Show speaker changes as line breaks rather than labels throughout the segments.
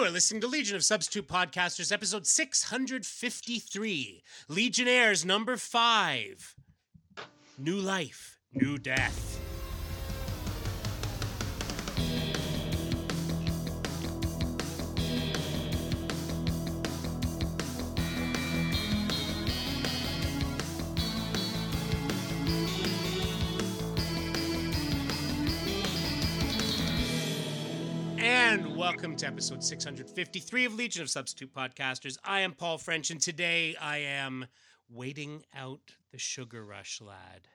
You are listening to Legion of Substitute Podcasters, episode 653, Legionnaires number five New Life, New Death. Episode 653 of Legion of Substitute Podcasters. I am Paul French, and today I am waiting out the sugar rush, lad.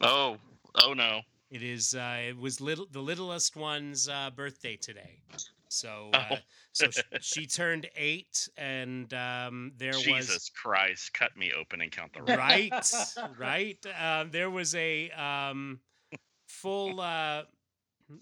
Oh, oh no.
It is. Uh, it was little the littlest one's uh, birthday today, so uh,
Oh.
so sh- she turned eight, and um, there
Jesus
was Jesus
Christ, cut me open and count the rest.
right, right. Um, there was a um, full. Uh,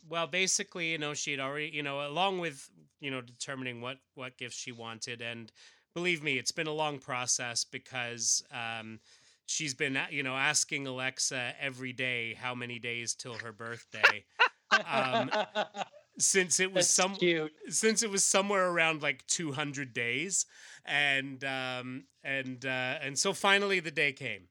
well, basically, you know, she had already, you know, along with you know determining what what gifts she wanted, and believe me, it's been a long process because. Um, She's been, you know, asking Alexa every day how many days till her birthday, Um, since it was
That's
some
cute.
since it was somewhere around like 200 days. And um and uh and so finally the day came.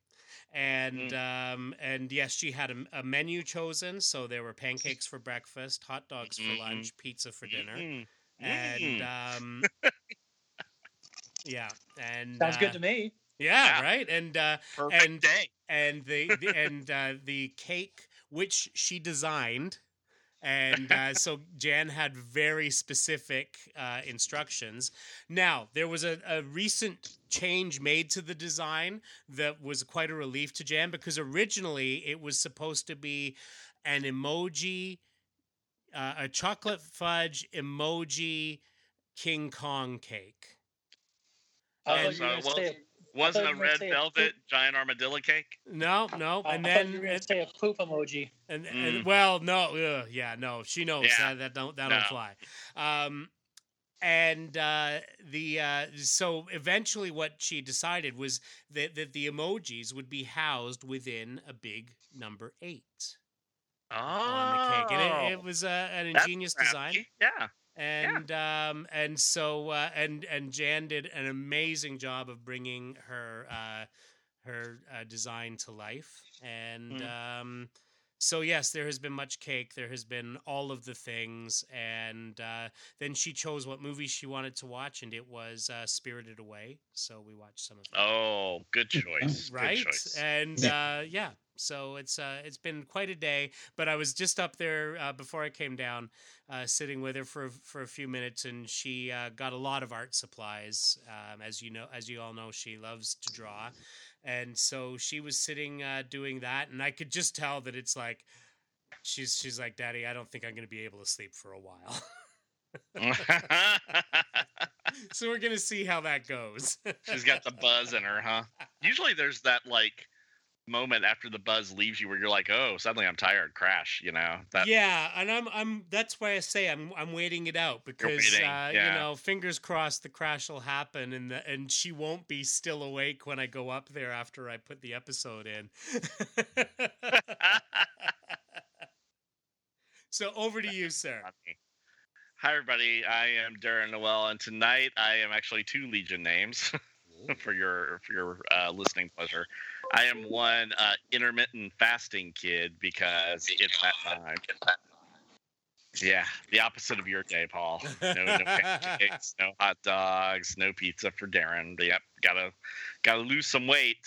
And um and yes she had a, a menu chosen. So there were pancakes for breakfast hot dogs for
Mhm.
lunch pizza for dinner.
Mm,
and
mm.
um yeah and
Sounds
uh,
good to me.
yeah
Yeah.
right and uh
perfect
and-
day.
and the, the and uh, the cake which she designed and uh, so jan had very specific uh, instructions now there was a, a recent change made to the design that was quite a relief to jan because originally it was supposed to be an emoji uh, a chocolate fudge emoji king kong cake
Oh,
And-
thought you were gonna
Uh, well,
say
Wasn't a
you were gonna
red
say a
velvet giant armadillo cake?
no no
a, I
and
thought
then
you were gonna
and-
say a poop emoji.
And, and
Mm.
well, no, ugh, yeah, no, she knows
Yeah.
that that don't that
No.
don't fly. Um, and uh, the uh, so eventually, what she decided was that that the emojis would be housed within a big number eight
Oh,
on the cake, and it, it was uh, an ingenious design.
Yeah.
And um, and so uh, and and Jan did an amazing job of bringing her uh, her uh, design to life. And
Mm.
um, so yes, there has been much cake. There has been all of the things, and uh, then she chose what movie she wanted to watch, and it was uh, Spirited Away. So we watched some of that.
Oh, good choice.
right
Good choice.
and uh yeah so it's uh it's been quite a day but i was just up there uh, before i came down uh sitting with her for for a few minutes and she uh, got a lot of art supplies. Um as you know as you all know she loves to draw. And so she was sitting uh doing that and i could just tell that it's like she's she's like daddy i don't think i'm gonna be able to sleep for a while. So we're gonna see how that goes.
She's got the buzz in her, huh? Usually there's that like moment after the buzz leaves you where you're like, oh, suddenly I'm tired, crash, you know? That
yeah, and I'm I'm that's why I say I'm I'm waiting it out because
waiting,
uh,
yeah.
you know, fingers crossed the crash will happen and the, and she won't be still awake when I go up there after I put the episode in. so over to you, sir.
Hi, everybody. I am Darren Noel, and tonight I am actually two Legion names for your for your uh, listening pleasure. I am one uh, intermittent fasting kid because it's that time. Yeah, the opposite of your day, Paul. No, no pancakes, no hot dogs, no pizza for Darren. But yep, gotta gotta lose some weight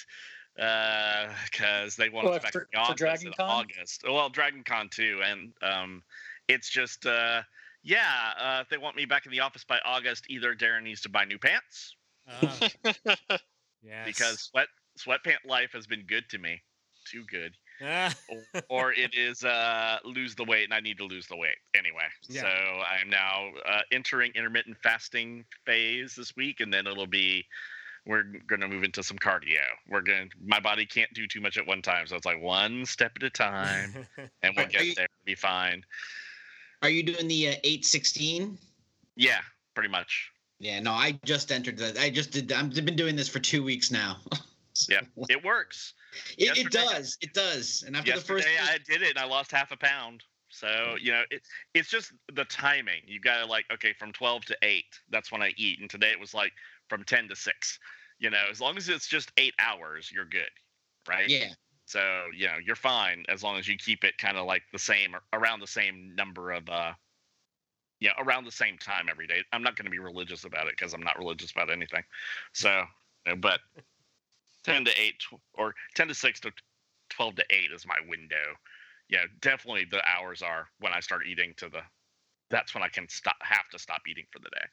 because they want
What,
us back
for-
in the office
for Dragon
in
Con?
August. Well, Dragon Con too, and um, it's just uh, yeah. Uh, if they want me back in the office by August, either Darren needs to buy new pants
Ah, yes.
because sweat sweatpant life has been good to me, too good,
Ah,
or it is uh, lose the weight, and I need to lose the weight anyway.
Yeah.
So I am now uh, entering intermittent fasting phase this week, and then it'll be. We're gonna move into some cardio. We're gonna. My body can't do too much at one time, so it's like one step at a time, and we'll
Are- are
get
you-
there. Be fine.
Are you doing the uh, 816?
Yeah, pretty much.
Yeah, no, I just entered that. I just did. I've been doing this for two weeks now.
Yeah, It works.
it, it does. It does. And after the first,
I did it and I lost half a pound. So you know, it, it's just the timing. You got to like, okay, from twelve to eight, that's when I eat, and today it was like from ten to six. You know, as long as it's just eight hours, you're good, right?
Yeah.
So you know, you're fine as long as you keep it kind of like the same, around the same number of, uh, yeah, around the same time every day. I'm not going to be religious about it because I'm not religious about anything. So, you know, but ten to eight or ten to six to twelve to eight is my window. Yeah, definitely the hours are when I start eating to the. That's when I can stop, have to stop eating for the day.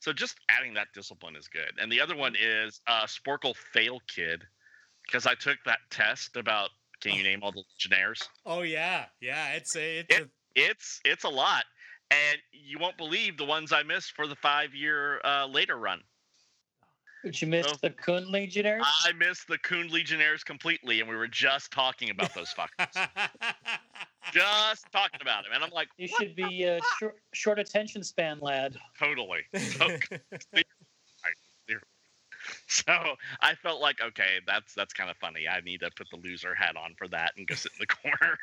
So just adding that discipline is good. And the other one is uh, Sporcle Fail Kid, because I took that test about can you name all the legionnaires?
Oh yeah, yeah. It's a it's a
It's it's a lot, and you won't believe the ones I missed for the five year uh, later run.
But you missed
Oh.
the Khund Legionnaires.
I missed the Khund Legionnaires completely, and we were just talking about those fuckers. just talking about them, and I'm like,
you
what?
should be a uh, short, short attention span lad.
totally. So, so I felt like, okay, that's that's kind of funny. I need to put the loser hat on for that and go sit in the corner.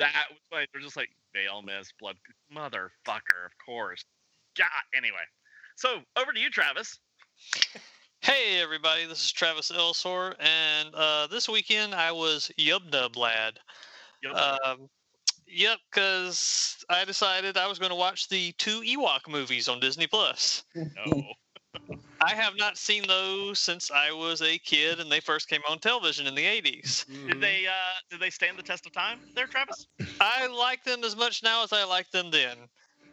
that was like they're just like Bale miss blood motherfucker, of course. God. Anyway, so over to you, Travis.
Hey everybody, this is Travis Elsor, and uh, this weekend I was Yub Nub Lad.
Yep.
Um, yep, because I decided I was going to watch the two Ewok movies on Disney Plus.
no.
I have not seen those since I was a kid and they first came on television in the 80s.
Did they uh did they stand the test of time there, Travis?
I like them as much now as I like them then.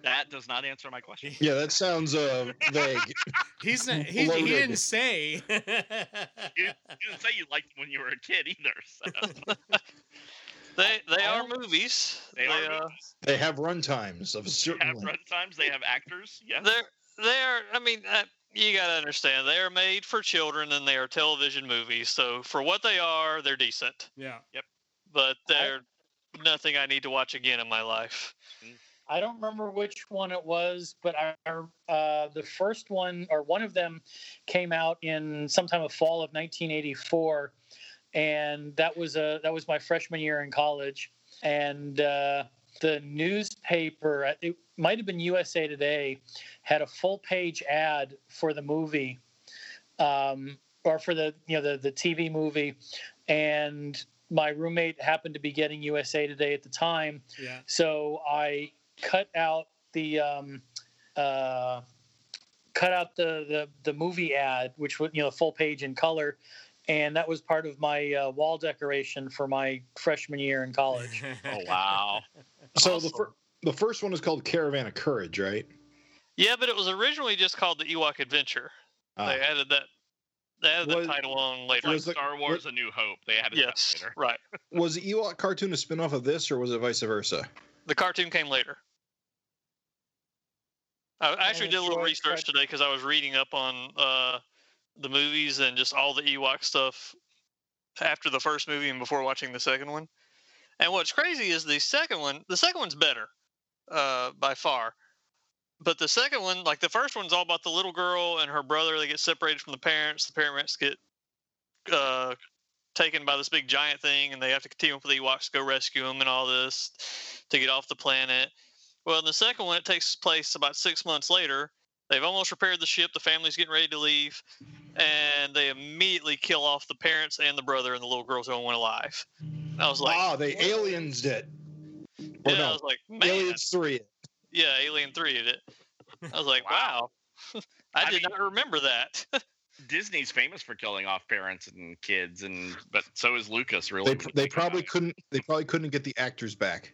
That does not answer my question.
Yeah, that sounds uh, vague.
He's not, he, he didn't say.
You, you didn't say you liked them when you were a kid either. So
They they are movies.
they are
uh,
movies.
They have run times of a
They
certain
have
length.
run times. They have actors. Yes.
They're they're. I mean, uh, you got to understand they are made for children and they are television movies. So for what they are, they're decent.
yeah.
yep But they're nothing I need to watch again in my life.
I don't remember which one it was, but I, uh, the first one or one of them came out in sometime of fall of 1984, and that was a that was my freshman year in college, and uh, the newspaper uh, it might have been USA Today had a full page ad for the movie, um, or for the you know the the TV movie, and my roommate happened to be getting USA Today at the time,
Yeah.
so I cut out the um, uh, cut out the, the the movie ad, which was you know full page in color, and that was part of my uh, wall decoration for my freshman year in college.
Oh wow.
So the,
Awesome.
fir- the first one is called Caravan of Courage, right?
Yeah, but it was originally just called the Ewok Adventure.
Ah.
They added that. They added
Was-
that title on later.
Like
the-
Star Wars: A New Hope. They added
yes,
that later.
right.
was the Ewok cartoon a spin-off of this, or was it vice versa?
The cartoon came later. I actually did a little research today because I was reading up on uh, the movies and just all the Ewok stuff after the first movie and before watching the second one. And what's crazy is the second one. The second one's better uh, by far, but the second one, like the first one's all about the little girl and her brother. They get separated from the parents. The parents get uh, taken by this big giant thing, and they have to team up with the Ewoks to go rescue them and all this to get off the planet. Well, in the second one, it takes place about six months later. They've almost repaired the ship. The family's getting ready to leave, and they immediately kill off the parents and the brother, and the little girl's the only one alive. And I was like,
ah, they aliens did. Or
yeah, I was like, man,
aliens three.
yeah, Alien Three did it. I was like,
Wow.
wow, I
I
did
mean-
not remember that.
Disney's famous for killing off parents and kids, and but so is Lucas. Really,
They, they probably
it.
couldn't. They probably couldn't get the actors back.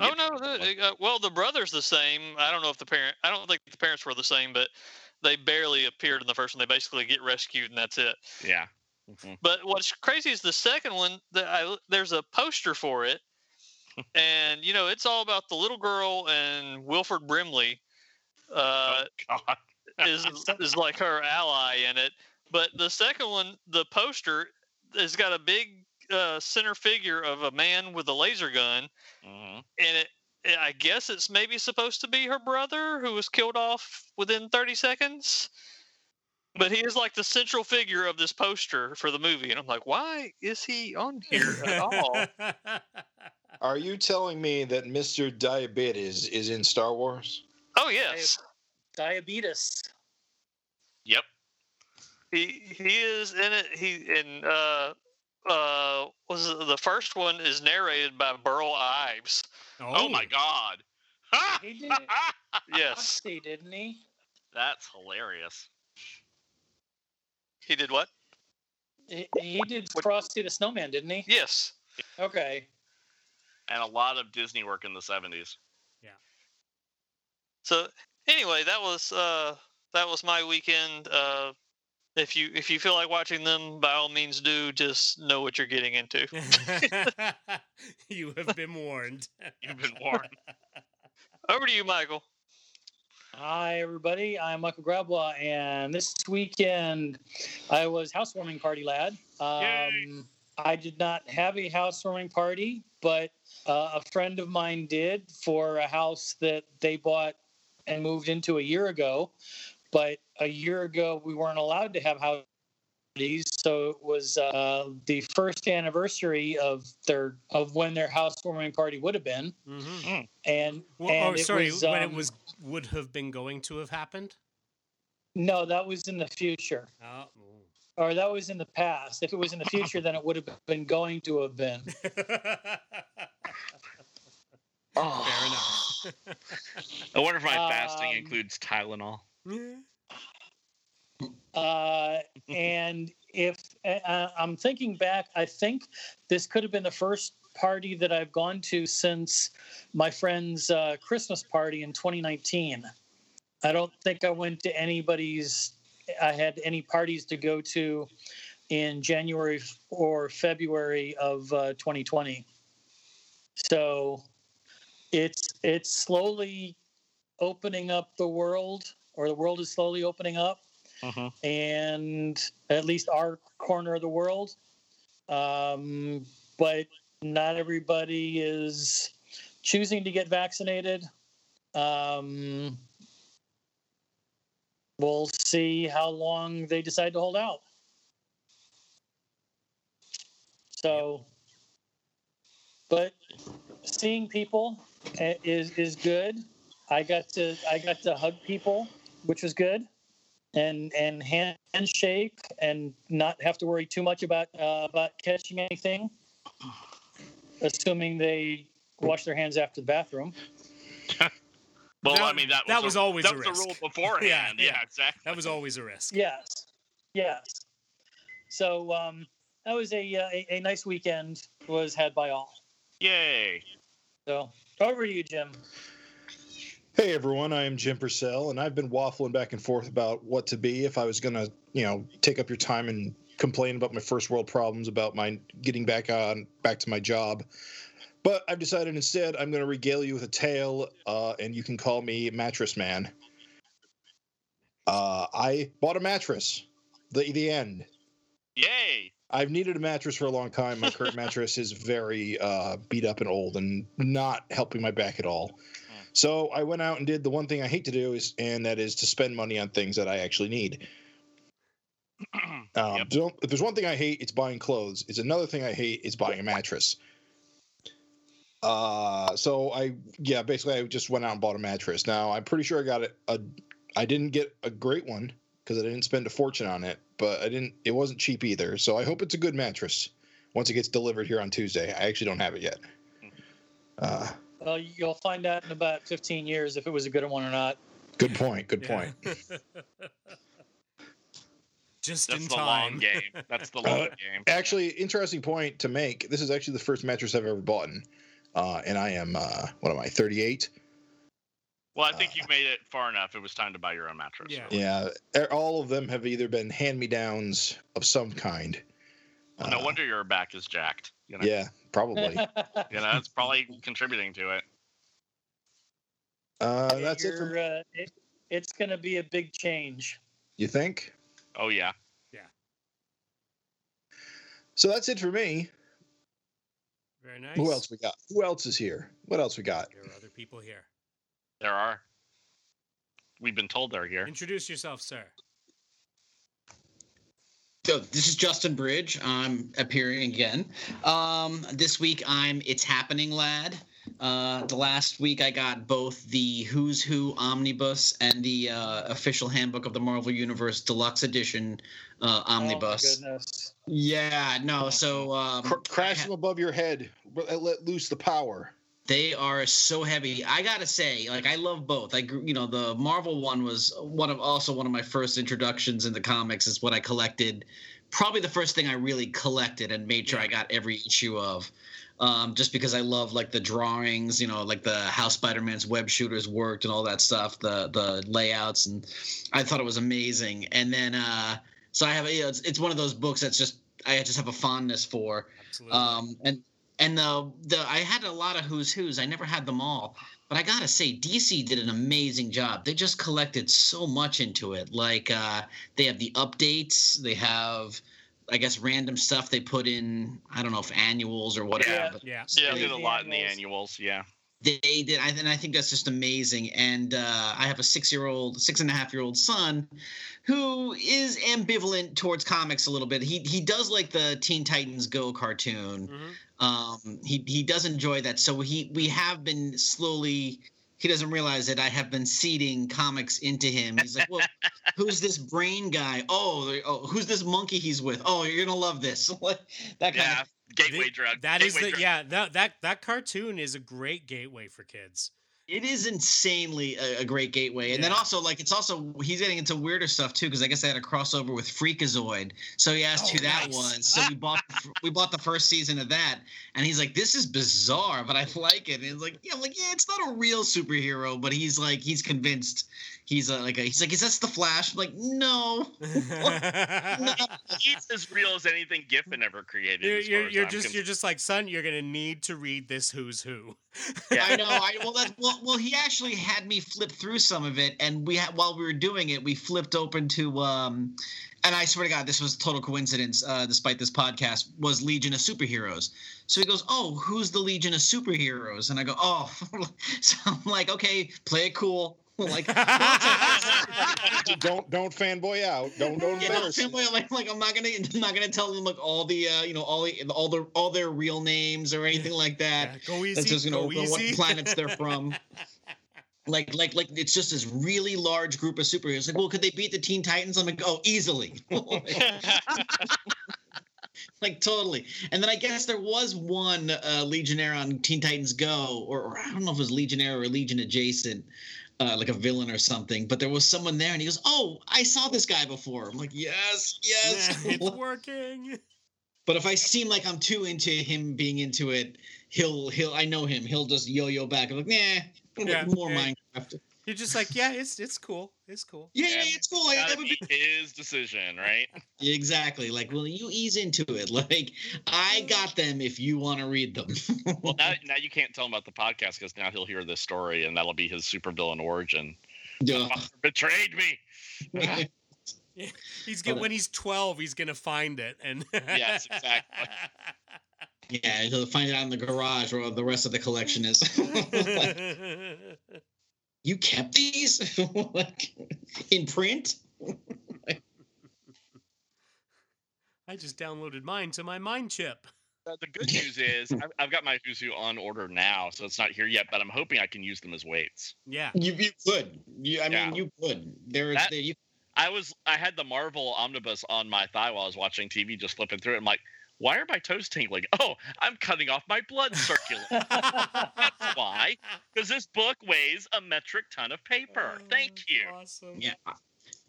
Oh no! The, uh, well, the brother's the same. I don't know if the parent. I don't think the parents were the same, but they barely appeared in the first one. They basically get rescued, and that's it.
Yeah. Mhm.
But what's crazy is the second one. That I there's a poster for it, and you know it's all about the little girl and Wilford Brimley. Uh,
oh God.
Is is like her ally in it. But the second one, the poster has got a big uh, center figure of a man with a laser gun,
Mhm.
and it. I guess it's maybe supposed to be her brother who was killed off within 30 seconds. But he is like the central figure of this poster for the movie, and I'm like, why is he on here at all?
Are you telling me that Mr. Diabetes is in Star Wars?
Oh yes,
Diabetes.
Yep.
he he is in it. He in uh uh was it, the first one is narrated by Burl Ives.
Oh, my god.
He did
Yes,
He didn't he?
That's hilarious.
he did what?
he? He did Frosty the Snowman, didn't he?
Yes.
Okay.
And a lot of Disney work in the 70s. Yeah.
So anyway, that was uh that was my weekend. Uh, if you if you feel like watching them, by all means do. Just know what you're getting into.
you have been warned.
You've been warned.
Over to you, Michael.
Hi, everybody. I'm Michael Grabwa, and this weekend I was housewarming party lad. Um, I did not have a housewarming party, but uh, a friend of mine did for a house that they bought and moved into a year ago. But a year ago, we weren't allowed to have house parties, so it was uh, the first anniversary of their of when their housewarming party would have been,
hmm
and
Well,
and
oh, sorry.
was,
when it
um,
was would have been going to have happened.
no, that was in the future.
Oh.
or that was in the past. If it was in the future, then it would have been going to have been.
Oh.
Fair enough.
I wonder if my fasting
Um,
includes Tylenol.
Uh, and if uh, I'm thinking back, I think this could have been the first party that I've gone to since my friend's uh, Christmas party in 2019. I don't think I went to anybody's. I had any parties to go to in January or February of uh, 2020. So it's it's slowly opening up the world, or the world is slowly opening up
Mhm.
and at least our corner of the world. Um, but not everybody is choosing to get vaccinated. Um, we'll see how long they decide to hold out. So, but seeing people is is good. I got to I got to hug people, which was good and and handshake and not have to worry too much about uh, about catching anything, assuming they wash their hands after the bathroom.
Well,
That-
I mean, that was,
that was
a,
always
that
a
was the
risk.
rule beforehand.
Yeah,
yeah,
yeah.
exactly.
That was always a risk.
Yes, yes. So um, that was a, uh, a a nice weekend was had by all.
Yay.
So over to you, Jim.
Hey everyone, I am Jim Purcell, and I've been waffling back and forth about what to be if I was gonna, you know, take up your time and complain about my first world problems about my getting back on back to my job. But I've decided instead I'm gonna regale you with a tale, uh, and you can call me Mattress Man. Uh, I bought a mattress. The the end.
Yay.
I've needed a mattress for a long time. My current mattress is very uh, beat up and old and not helping my back at all. So I went out and did the one thing I hate to do is, and that is to spend money on things that I actually need. Um,
Yep.
so if there's one thing I hate, it's buying clothes. It's another thing I hate, is buying a mattress. Uh, so I yeah, basically I just went out and bought a mattress. Now I'm pretty sure I got it. A, I didn't get a great one because I didn't spend a fortune on it, but I didn't. It wasn't cheap either. So I hope it's a good mattress once it gets delivered here on Tuesday. I actually don't have it yet. Uh,
Well, you'll find out in about 15 years if it was a good one or not.
good point. Good
Yeah.
point.
Just
That's
in
the
time.
long game. That's the long game.
Actually, interesting point to make. This is actually the first mattress I've ever bought, uh, and I am uh, what am I? 38.
Well, I think you've made it far enough. It was time to buy your own mattress.
Yeah.
Yeah, e- all of them have either been hand-me-downs of some kind.
Well, no
Uh,
wonder your back is jacked. You know,
Yeah, probably.
you know, it's probably contributing to it.
Uh, that's it.
You're,
For,
uh, it. It's going to be a big change.
you think?
Oh yeah. yeah.
So that's it for me.
Very nice.
Who else we got? Who else is here? What else we got?
There are other people here.
There are. We've been told they're here.
Introduce yourself, sir.
So this is Justin Bridge. I'm appearing again. Um, this week I'm It's Happening Lad. Uh, the last week I got both the Who's Who omnibus and the uh, official handbook of the Marvel Universe deluxe edition uh, omnibus.
Oh, my goodness.
yeah, no. So um,
Cr- crash them above your head. Let, let loose the power.
They are so heavy. I gotta say, like I love both. I you know, the Marvel one was one of also one of my first introductions in the comics. Is what I collected. Probably the first thing I really collected and made sure I got every issue of. Um, just because I love like the drawings, you know, like the how Spider-Man's web shooters worked and all that stuff, the the layouts, and I thought it was amazing. And then, uh, so I have, you know, it's, it's one of those books that's just I just have a fondness for.
Absolutely.
Um, and and the the I had a lot of who's who's. I never had them all, but I gotta say, DC did an amazing job. They just collected so much into it. Like uh, they have the updates. They have, I guess, random stuff they put in. I don't know if annuals or whatever.
Yeah.
but
yeah.
Yeah.
They did a
The
lot in the
annuals.
annuals. Yeah.
they did I, and i think that's just amazing and uh, i have a six year old six and a half year old son who is ambivalent towards comics a little bit he he does like the teen titans go cartoon
Mhm.
Um he he does enjoy that so he we have been slowly he doesn't realize that i have been seeding comics into him he's like well who's this brain guy oh, oh who's this monkey he's with oh you're gonna love this Like, that kind
Yeah.
of
Gateway drug.
That is
gateway
the
drug.
yeah that that that cartoon is a great gateway for kids.
It is insanely a, a great gateway, and then also like it's also he's getting into weirder stuff too because I guess they had a crossover with Freakazoid. So he asked
Oh,
who that
nice.
was. So we bought we bought the first season of that, and he's like, "This is bizarre, but I like it." And it's like, yeah, I'm like, yeah, it's not a real superhero, but he's like, he's convinced he's a, like a, he's like, is that the Flash? I'm like, no,
He's as real as anything Giffen ever created.
you're you're, you're just
concerned.
you're just like son. You're gonna need to read this Who's Who.
I know. I well, that's well, well. He actually had me flip through some of it, and we had while we were doing it, we flipped open to um, and I swear to God, this was total coincidence. Uh, despite this podcast, was Legion of Superheroes. So he goes, "Oh, who's the Legion of Superheroes?" And I go, "Oh," so I'm like, "Okay, play it cool." like,
don't don't fanboy out. Don't don't
yeah, no,
embarrass.
same like, like, I'm not gonna, I'm not gonna tell them like all the, uh, you know, all the, all the, all their real names or anything like that.
Yeah, go easy.
That's just you know
go
what planets they're from. like like like it's just this really large group of superheroes. Like, well, could they beat the Teen Titans? I'm like, oh, easily. like totally. And then I guess there was one uh, Legionnaire on Teen Titans Go, or, or I don't know if it was Legionnaire or Legion adjacent. Uh, like a villain or something, but there was someone there, and he goes, "Oh, I saw this guy before." I'm like, "Yes, yes."
Yeah, it's working.
But if I seem like I'm too into him being into it, he'll he'll I know him. He'll just yo-yo back. I'm like, nah,
Yeah,
more
yeah.
Minecraft.
You're just like, yeah, it's it's cool. It's cool.
Yeah, yeah,
Yeah,
it's cool. Like,
Gotta
that would be
be his decision, right?
Exactly. Like, well, you ease into it. Like, I mm. got them if you want to read them.
Well, now, now you can't tell him about the podcast because now he'll hear this story and that'll be his supervillain origin.
Yeah.
Betrayed me.
He's get when he's 12, he's gonna find it. And
Yes, exactly.
yeah, he'll find it out in the garage where the rest of the collection is. You kept these like, in print?
I just downloaded mine to my mind chip.
Uh, the good news is I've, I've got my Who's Who on order now, so it's not here yet. But I'm hoping I can use them as weights.
Yeah.
You, you could. You, I
Yeah.
mean, you could. There's
That-
there, you,
I was I had the Marvel omnibus on my thigh while I was watching TV, just flipping through it. I'm like, why are my toes tingling? Oh, I'm cutting off my blood circulation. That's why, because this book weighs a metric ton of paper. Thank
Oh,
you.
Awesome.
Yeah.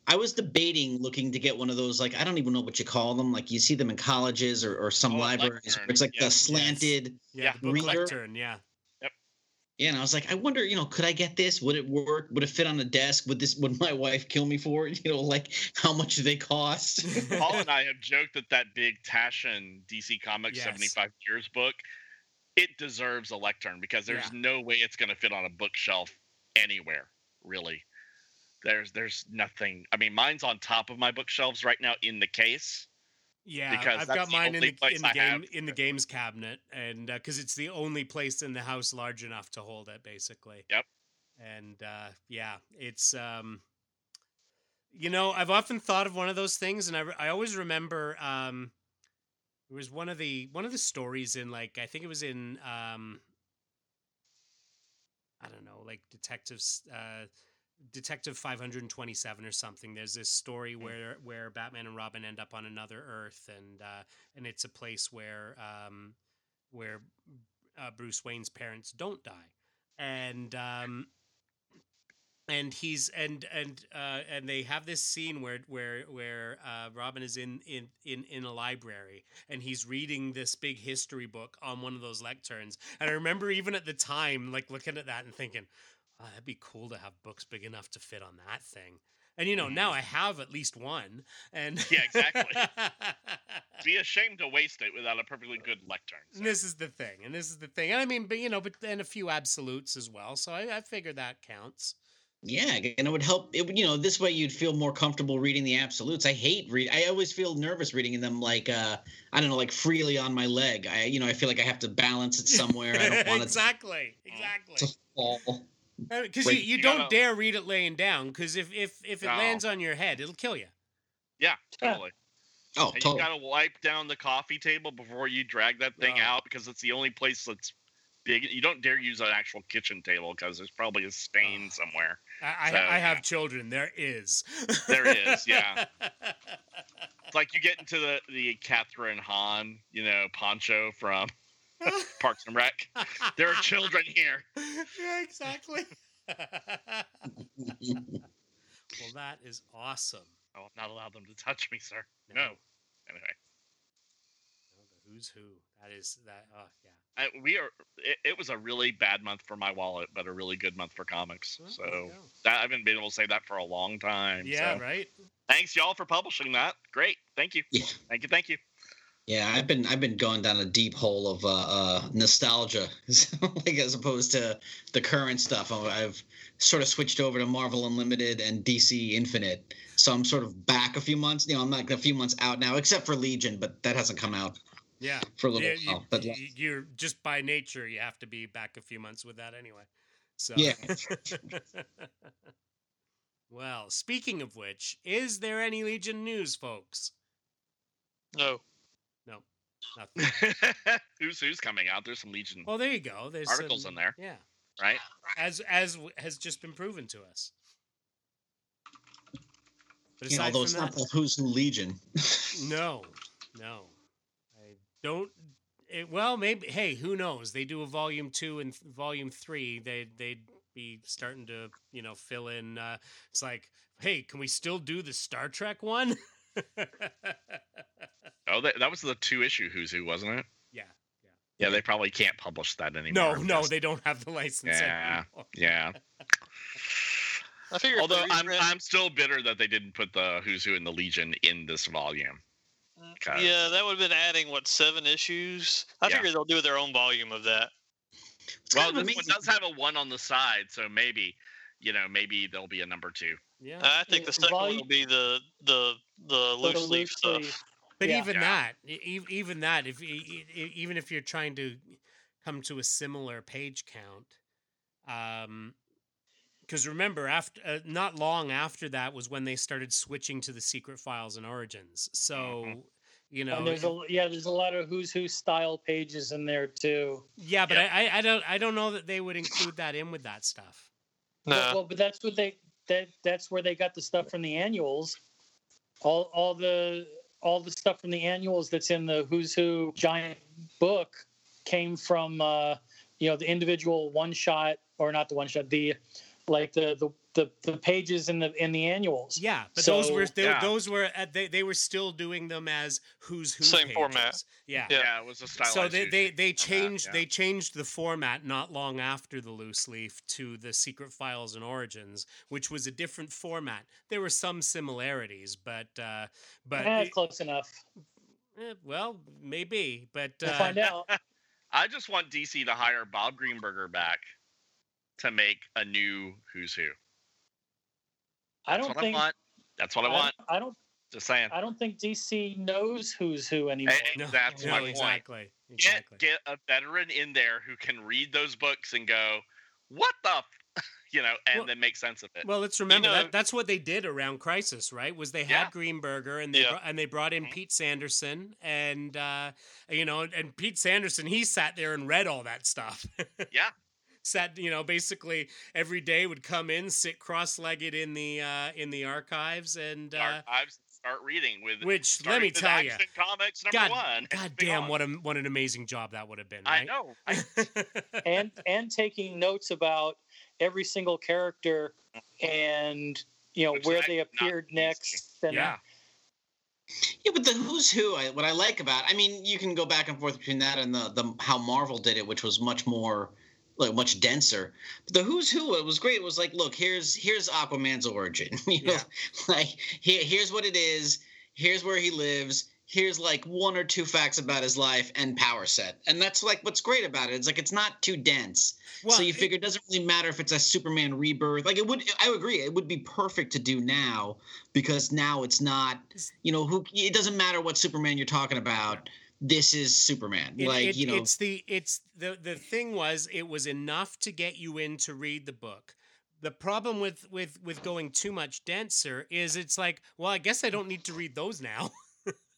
I was debating looking to get one of those, like, I don't even know what you call them. Like, you see them in colleges or, or some
Oh,
libraries.
lectern,
Where it's like
yes.
the slanted.
Yeah.
Yeah,
book
reader.
lectern. Yeah.
Yeah, and I was like, I wonder, you know, could I get this? Would it work? Would it fit on the desk? Would this? Would my wife kill me for it? You know, like, how much do they cost?
Paul and I have joked that that big Taschen DC Comics
Yes.
75 years book, it deserves a lectern because there's
Yeah.
no way it's going to fit on a bookshelf anywhere, really. There's there's nothing. I mean, mine's on top of my bookshelves right now in the case.
Yeah,
Because
I've got mine in the in the game in the games cabinet, and because it's the only place in the house large enough to hold it, basically.
Yep.
And uh, yeah, it's um, You know, I've often thought of one of those things, and I, re- I always remember um, it was one of the one of the stories in like I think it was in um, I don't know, like detectives. Uh, Detective 527 or something. There's this story where where Batman and Robin end up on another Earth, and uh, and it's a place where um, where uh, Bruce Wayne's parents don't die, and um, and he's and and uh, and they have this scene where where where uh, Robin is in, in in in a library and he's reading this big history book on one of those lecterns. And I remember even at the time, like looking at that and thinking, oh, that'd be cool to have books big enough to fit on that thing. And you know, now I have at least one. And
Yeah, exactly. Be ashamed to waste it without a perfectly good lectern. so.
This is the thing, and this is the thing. And I mean, but you know, but then a few absolutes as well. So I, I figured that counts.
Yeah, and it would help. It would, you know, this way you'd feel more comfortable reading the absolutes. I hate read. I always feel nervous reading them, like uh, I don't know, like freely on my leg. I, you know, I feel like I have to balance it somewhere. I don't want it
exactly, exactly.
to fall.
Because you,
Wait,
you
you
don't
gotta-
dare read it laying down. Because if if if it
No.
lands on your head, it'll kill you.
Yeah, totally.
Oh,
And
totally.
you gotta wipe down the coffee table before you drag that thing
Oh.
out because it's the only place that's big. You don't dare use an actual kitchen table because there's probably a stain
Oh.
somewhere.
I, I,
So,
I have
yeah.
children. There is.
There is, yeah. It's like you get into the the Kathryn Hahn, you know, poncho from Parks and Rec. There are children here.
yeah, exactly. well, that is awesome.
I will not allow them to touch me, sir.
No.
No. Anyway,
Oh, the who's who. That is that. Oh, yeah.
I, we are. It, it was a really bad month for my wallet, but a really good month for comics.
Well,
so
there you go.
that, I haven't been able to say that for a long time.
Yeah,
so
right.
Thanks y'all for publishing that. Great. Thank you.
Yeah.
Thank you. Thank you.
Yeah, I've been I've been going down a deep hole of uh, uh, nostalgia, like as opposed to the current stuff. I've- I've sort of switched over to Marvel Unlimited and DC Infinite, so I'm sort of back a few months. You know, I'm like a few months out now, except for Legion, but that hasn't come out
Yeah.
for a little
Yeah, you,
while. But
you- you're just by nature, you have to be back a few months with that anyway. So
Yeah.
well, speaking of which, is there any Legion news, folks?
No.
Nothing.
who's who's coming out? There's some Legion
Well, there you go. There's
articles
some-
in there,
Yeah,
right?
as as w- has just been proven to us. But
you know,
aside
although it's
from
not
that,
the Who's Who Legion.
no, no, I don't. It, well, maybe. Hey, who knows? They do a volume two and th- volume three. They they'd be starting to you know fill in. Uh, it's like, hey, can we still do the Star Trek one?
Oh, that, that was the two issue Who's Who, wasn't it?
yeah.
Yeah, yeah they probably can't publish that anymore.
No, no,
because-
they don't have the license
Yeah.
anymore.
Yeah.
I figure.
Although I'm
reprint-
I'm still bitter that they didn't put the Who's Who and the Legion in this volume. Uh, because-
yeah, that would have been adding what seven issues. I
Yeah.
figure they'll do their own volume of that.
It's
Well,
kind of
this one does have a one on the side, so maybe, you know, maybe there'll be a number two.
Yeah.
I think
Yeah,
the second one will be the the the
For
loose
the
leaf
loose
stuff.
leaf.
But
Yeah.
even
Yeah.
that, even that, if even if you're trying to come to a similar page count, um, because remember, after uh, not long after that was when they started switching to the secret files and origins. So
Mhm.
you know,
and there's a yeah, there's a lot of who's who style pages in there too.
yeah, but
Yep.
I, I I don't I don't know that they would include that in with that stuff.
No,
Well, well, but that's what they that that's where they got the stuff from the annuals. All all the all the stuff from the annuals that's in the Who's Who giant book came from uh, you know the individual one shot or not the one shot the like the the the, the pages in the in the annuals.
Yeah, but those were they,
Yeah.
those were uh, they they were still doing them as who's who
Same
pages.
format.
Yeah.
Yeah.
Yeah, it was a stylized.
so they they, they
on that,
changed
yeah.
they changed the format not long after the loose leaf to the secret files and origins which was a different format there were some similarities but uh but
Eh,
it-
close enough.
eh, well maybe but
We'll
uh,
find out.
I just want DC to hire Bob Greenberger back to make a new Who's Who.
I don't
what
think
I want. That's what I want.
I don't
Just saying.
I don't think DC knows who's who anymore.
Hey,
no,
That's
no,
my point.
exactly
Get
exactly
get a veteran in there who can read those books and go, "What the? F- you know, and
Well-
then make sense of it.
Well, let's remember
know-
that that's what they did around Crisis, right? Was they had
Yeah.
Greenberger and they
Yeah.
brought, and they brought in
Mhm.
Pete Sanderson and uh, you know and Pete Sanderson he sat there and read all that stuff.
yeah,
sat you know basically every day would come in sit cross-legged in the uh, in the archives and uh,
archives start reading with.
which let me
with
tell you,
Comics number
God,
one.
God damn,
on.
what a what an amazing job that would have been.
I know.
and and taking notes about every single character and you know
Which
where
I
they appeared next and
yeah.
Yeah, but the who's who, I, what I like about, I mean, you can go back and forth between that and the the how Marvel did it, which was much more, like much denser. But the who's who, it was great. It was like, look, here's here's Aquaman's origin. You know,
Yeah.
like here here's what it is. Here's where he lives. Here's like one or two facts about his life and power set, and that's like what's great about it. It's like it's not too dense.
Well,
so you
it-
figure it doesn't really matter if it's a Superman rebirth. Like it would, I agree, it would be perfect to do now because now it's not, you know, who. It doesn't matter what Superman you're talking about. This is Superman.
It-
like
it-
you know,
it's the it's the the thing was it was enough to get you in to read the book. The problem with with with going too much denser is it's like, well, I guess I don't need to read those now.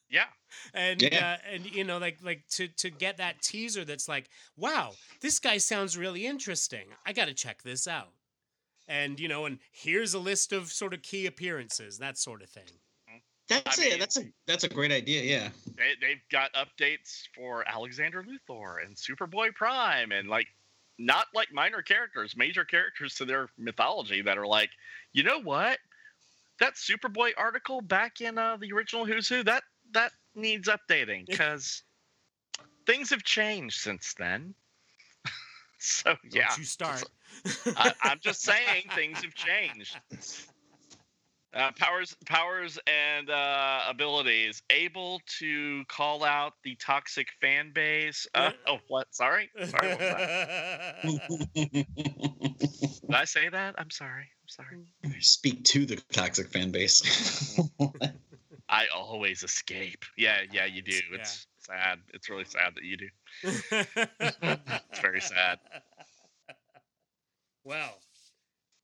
Yeah.
and
Yeah.
uh, and you know like like to to get that teaser that's like, wow, this guy sounds really interesting. I got to check this out. And you know, and here's a list of sort of key appearances, that sort of thing.
That's
I
it.
mean-
That's a that's a great idea. Yeah.
They, they've got updates for Alexander Luthor and Superboy Prime and like not like minor characters, major characters to their mythology that are like, you know what? That Superboy article back in uh, the original Who's Who that that needs updating because things have changed since then. so
Don't
yeah,
you start.
I, I'm just saying things have changed. Uh, powers, powers, and uh, abilities able to call out the toxic fan base. Uh, oh, what? Sorry, sorry. What? Did I say that? I'm sorry. I'm sorry.
Speak to the toxic fan base.
I always escape. Yeah, yeah, you do.
Yeah.
It's sad. It's really sad that you do. It's very sad.
Well,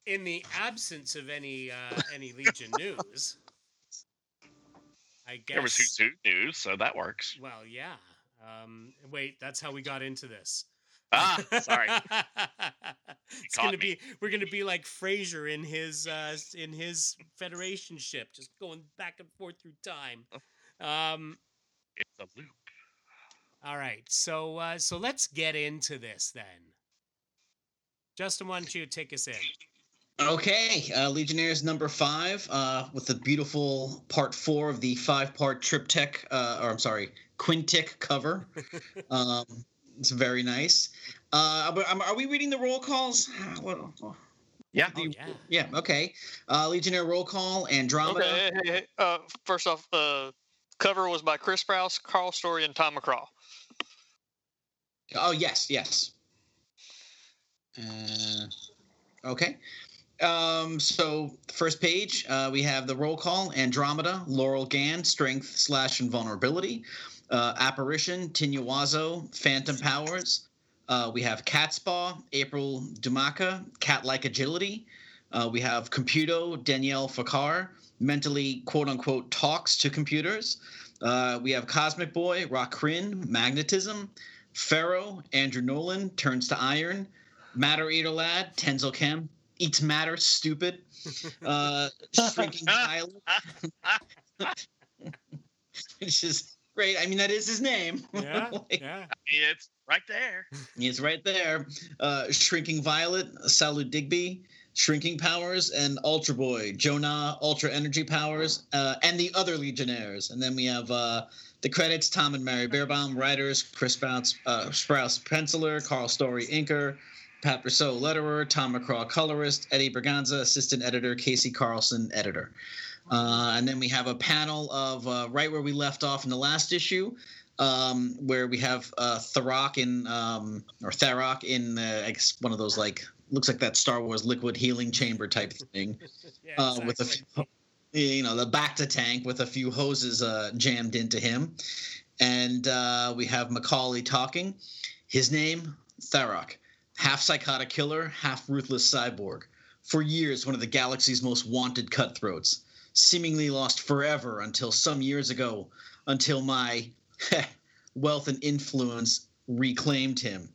in the absence of any uh, any Legion news, I guess.
There was Who's Who news, so that works.
Well, yeah. Um, wait, that's how we got into this.
Ah, sorry.
it's gonna
me.
be we're gonna be like Frasier in his uh, in his Federation ship, just going back and forth through time. Um,
It's a loop.
all right, so uh, so let's get into this then. Justin, why don't you take us in?
Okay, uh, Legionnaires number five, uh, with the beautiful part four of the five-part triptych, uh, or I'm sorry, quintic cover. um, it's very nice. Uh, but, um, are we reading the roll calls? What,
Yeah.
Oh yeah.
yeah. Okay. Uh, Legionnaire roll call. Andromeda.
Okay, hey, hey, hey, uh, first off, uh, cover was by Chris Sprouse, Karl Story, and Tom McCraw.
Oh yes, yes. Uh, okay. Um, so first page, uh, we have the roll call: Andromeda, Laurel Gand, Strength slash Invulnerability, uh, Apparition, Tinya Wazzo, Phantom Powers. Uh, we have Catspaw, April Dumaka, Cat-like Agility. Uh, we have Computo, Danielle Foccart, mentally quote unquote talks to computers. Uh, we have Cosmic Boy, Rokk Krinn, Magnetism. Ferro, Andrew Nolan, turns to iron. Matter Eater Lad, Tenzil Kem, eats matter, stupid. Uh, shrinking Violet, which is great. I mean, that is his name.
Yeah,
Like,
yeah.
It's right there.
It's right there. Uh, Shrinking Violet, Salu Digby, Shrinking Powers, and Ultra Boy, Jo Nah, Ultra Energy Powers, uh, and the other Legionnaires. And then we have uh, the credits Tom and Mary Bierbaum, writers, Chris Sprouse, uh, Sprouse penciler, Karl Story inker, Pat Brousseau letterer, Tom McCraw colorist, Eddie Berganza assistant editor, KC Carlson editor. Uh, and then we have a panel of uh, right where we left off in the last issue, um, where we have uh, Tharok in um, or Tharok in uh, I guess one of those like looks like that Star Wars liquid healing chamber type thing,
yeah
uh, with a few, you know the back to tank with a few hoses uh, jammed into him, and uh, we have Macaulay talking. His name Tharok. Half psychotic killer, half ruthless cyborg. For years, one of the galaxy's most wanted cutthroats. Seemingly lost forever until some years ago, until my wealth and influence reclaimed him.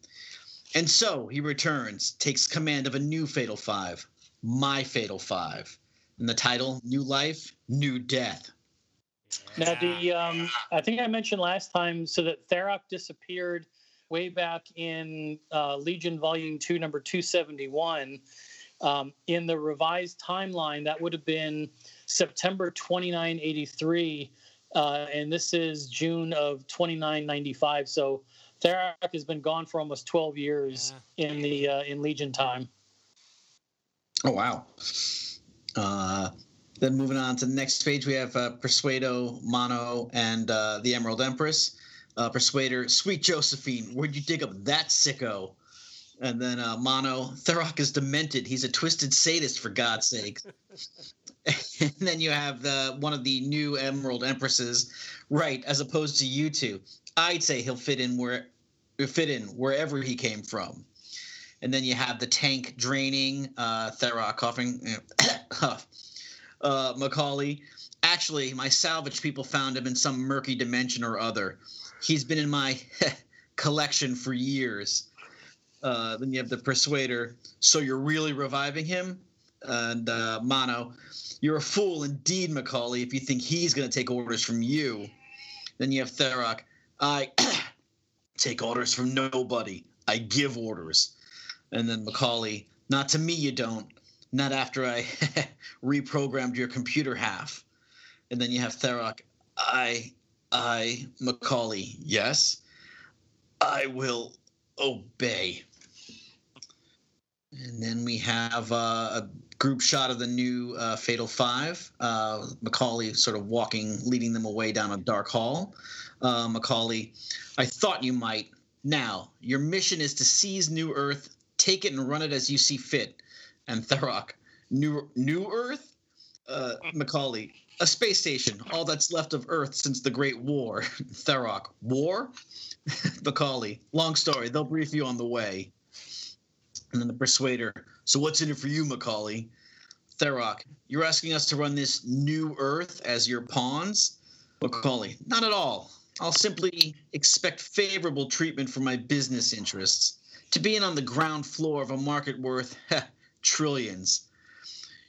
And so he returns, takes command of a new Fatal Five, my Fatal Five. And the title, New Life, New Death.
Now, the um, I think I mentioned last time so that Tharok disappeared way back in uh, Legion Volume Two, number two seventy one. Um, in the revised timeline, that would have been September twenty nine eighty three, uh, and this is June of twenty nine ninety five. So Tharok has been gone for almost twelve years in the uh, in Legion time.
Oh wow. Uh, then moving on to the next page, we have uh, Persuader, Mono, and uh, the Emerald Empress. Uh, Persuader, sweet Josephine, where'd you dig up that sicko? And then uh, Mono, Tharok is demented. He's a twisted sadist, for God's sake. and then you have the one of the new Emerald Empresses, right? As opposed to you two, I'd say he'll fit in where fit in wherever he came from. And then you have the tank draining, uh, Tharok coughing, uh, McCauley. Actually, my salvage people found him in some murky dimension or other. He's been in my collection for years. Uh, then you have the Persuader. So you're really reviving him? And uh, Mono, you're a fool indeed, McCauley, if you think he's going to take orders from you. Then you have Tharok. I take orders from nobody. I give orders. And then McCauley, not to me, you don't. Not after I reprogrammed your computer half. And then you have Tharok. I, I, McCauley, yes. I will obey. And then we have uh, a group shot of the new uh, Fatal Five. Uh, McCauley sort of walking, leading them away down a dark hall. Uh, McCauley, I thought you might. Now, your mission is to seize New Earth, take it and run it as you see fit. And Tharok, New New Earth, uh, McCauley, a space station, all that's left of Earth since the Great War. Tharok, war? McCauley, long story. They'll brief you on the way. And then the Persuader, so what's in it for you, McCauley? Tharok, you're asking us to run this new Earth as your pawns? McCauley, not at all. I'll simply expect favorable treatment for my business interests. To be in on the ground floor of a market worth heh, trillions.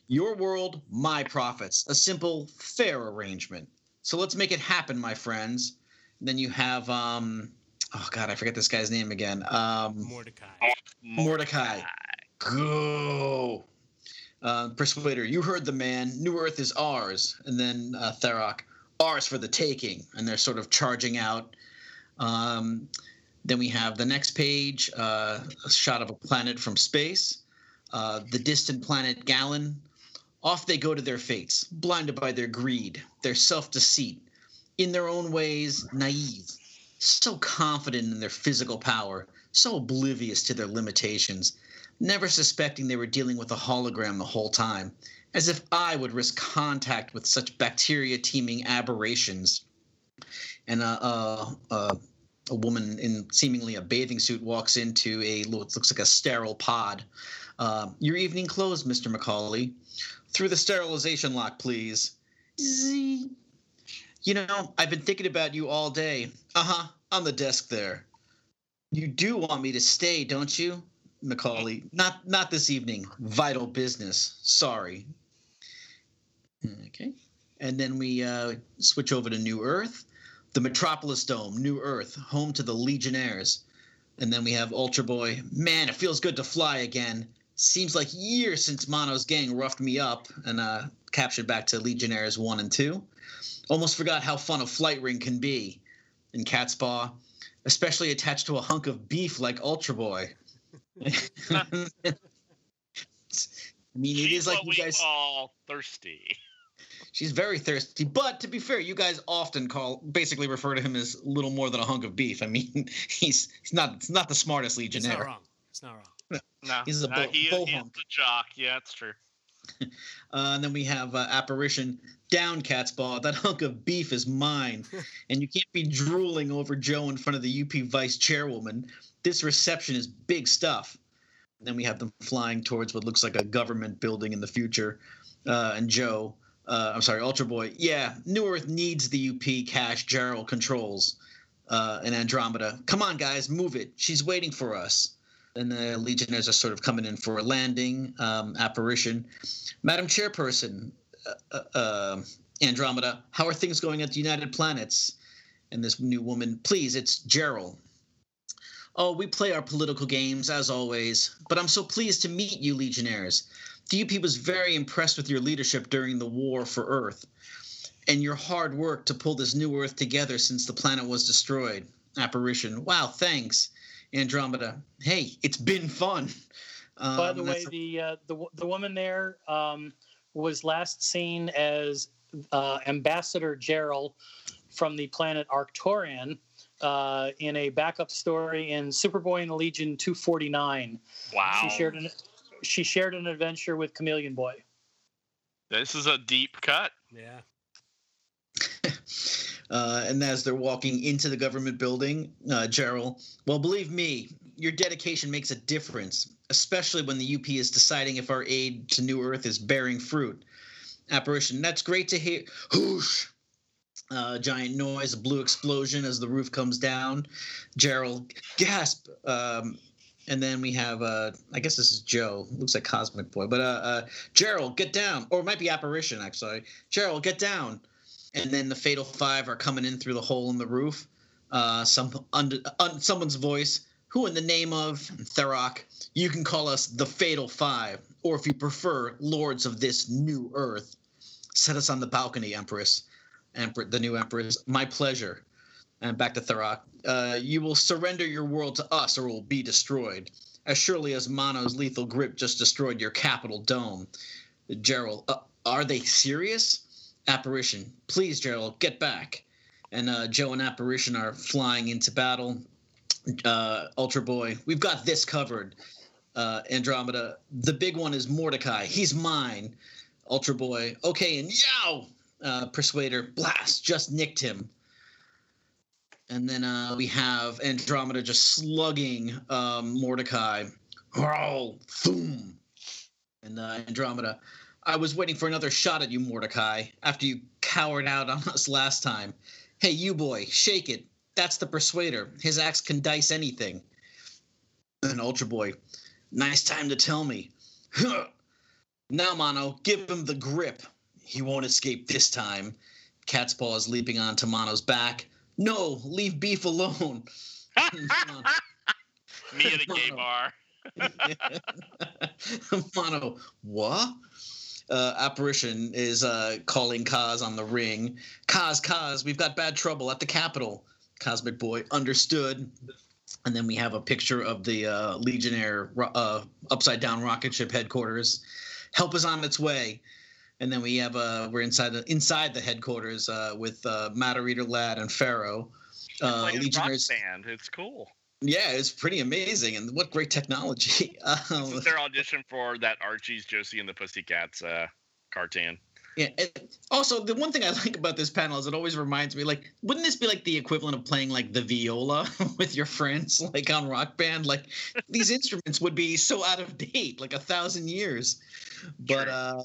Your world, my profits. A simple, fair arrangement. So let's make it happen, my friends. And then you have, um, oh God, I forget this guy's name again. Um,
Mordecai.
Mordecai. Go. Uh, Persuader, you heard the man. New Earth is ours. And then uh, Tharok, ours for the taking. And they're sort of charging out. Um, then we have the next page, uh, a shot of a planet from space. Uh, the distant planet Gallon. Off they go to their fates, blinded by their greed, their self deceit, in their own ways, naive, so confident in their physical power, so oblivious to their limitations, never suspecting they were dealing with a hologram the whole time, as if I would risk contact with such bacteria teeming aberrations. And uh, uh, uh, a woman in seemingly a bathing suit walks into a looks like a sterile pod. Uh, Your evening clothes, Mr. McCauley. Through the sterilization lock, please. Z. You know, I've been thinking about you all day. Uh huh. On the desk there. You do want me to stay, don't you, McCauley? Not not this evening. Vital business. Sorry. Okay. And then we uh, switch over to New Earth, the Metropolis Dome, New Earth, home to the Legionnaires. And then we have Ultra Boy. Man, it feels good to fly again. Seems like years since Mono's gang roughed me up and uh, captured back to Legionnaires 1 and 2. Almost forgot how fun a flight ring can be. And Catspaw, especially attached to a hunk of beef like Ultra Boy. I mean, it
She's
is like
what
you
we
guys.
call thirsty.
She's very thirsty, but to be fair, you guys often call basically refer to him as little more than a hunk of beef. I mean, he's he's not he's not the smartest legionnaire.
It's
legionnaire.
not wrong. It's not wrong.
No,
He's a
no,
bo-
he,
bo
he's
hunk.
the jock. Yeah, that's true.
Uh, and then we have uh, apparition down Catspaw. That hunk of beef is mine, and you can't be drooling over Joe in front of the UP vice chairwoman. This reception is big stuff. then we have them flying towards what looks like a government building in the future. Uh, and Joe, uh, I'm sorry, Ultra Boy. Yeah, New Earth needs the UP cash Gerald controls. Uh, and Andromeda, come on, guys, move it. She's waiting for us. And the Legionnaires are sort of coming in for a landing. Um, apparition, Madam Chairperson, uh, uh, Andromeda, how are things going at the United Planets? And this new woman, please, it's Gerald. Oh, we play our political games as always, but I'm so pleased to meet you, Legionnaires. The UP was very impressed with your leadership during the war for Earth and your hard work to pull this new Earth together since the planet was destroyed. Apparition. Wow, thanks. Andromeda. Hey, it's been fun.
Um, By the way, the, uh, the the woman there um, was last seen as uh, Ambassador Gerald from the planet Arcturian uh, in a backup story in Superboy and the Legion 249.
Wow.
She shared an she shared an adventure with Chameleon Boy.
This is a deep cut.
Yeah.
uh, and as they're walking into the government building, uh, Gerald, well, believe me, your dedication makes a difference, especially when the UP is deciding if our aid to New Earth is bearing fruit. Apparition, that's great to hear. Whoosh! Uh, giant noise, a blue explosion as the roof comes down. Gerald, gasp. Um, and then we have, uh, I guess this is Joe. Looks like Cosmic Boy, but uh, uh, Gerald, get down, or it might be Apparition actually. Gerald, get down. And then the Fatal Five are coming in through the hole in the roof. Uh, some under, un, someone's voice. Who in the name of Tharok? You can call us the Fatal Five, or if you prefer, Lords of this new Earth. Set us on the balcony, Empress. Emperor, the new Empress. My pleasure. And back to Tharok. Uh, you will surrender your world to us, or it will be destroyed. As surely as Mono's lethal grip just destroyed your capital dome. Gerald, uh, are they serious? Apparition, please, Gerald, get back. And uh, Joe and Apparition are flying into battle. Uh, Ultra Boy, we've got this covered. Uh, Andromeda, the big one is Mordecai. He's mine. Ultra Boy, okay, and yow! Uh, Persuader, blast, just nicked him. And then uh, we have Andromeda just slugging um, Mordecai. Oh, boom. And uh, Andromeda, I was waiting for another shot at you, Mordecai, after you cowered out on us last time. Hey, you boy, shake it. That's the Persuader. His axe can dice anything. And Ultra Boy, nice time to tell me. now, Mono, give him the grip. He won't escape this time. Cat's paw is leaping onto Mono's back. No, leave beef alone.
Me at a gay bar.
Mono, what? Uh, apparition is uh, calling Kaz on the ring. Kaz, Kaz, we've got bad trouble at the Capitol. Cosmic Boy understood. And then we have a picture of the uh, Legionnaire uh, upside down rocket ship headquarters. Help is on its way and then we have uh we're inside the inside the headquarters uh, with uh, Matter Eater Lad and Ferro.
Uh, like Legionnaires band. It's cool.
Yeah, it's pretty amazing, and what great technology.
Um, this is their audition for that Archie's Josie and the Pussycats uh, cartoon.
Yeah. also, the one thing I like about this panel is it always reminds me, like, wouldn't this be like the equivalent of playing like the viola with your friends, like on Rock Band? Like, these instruments would be so out of date, like a thousand years. But uh,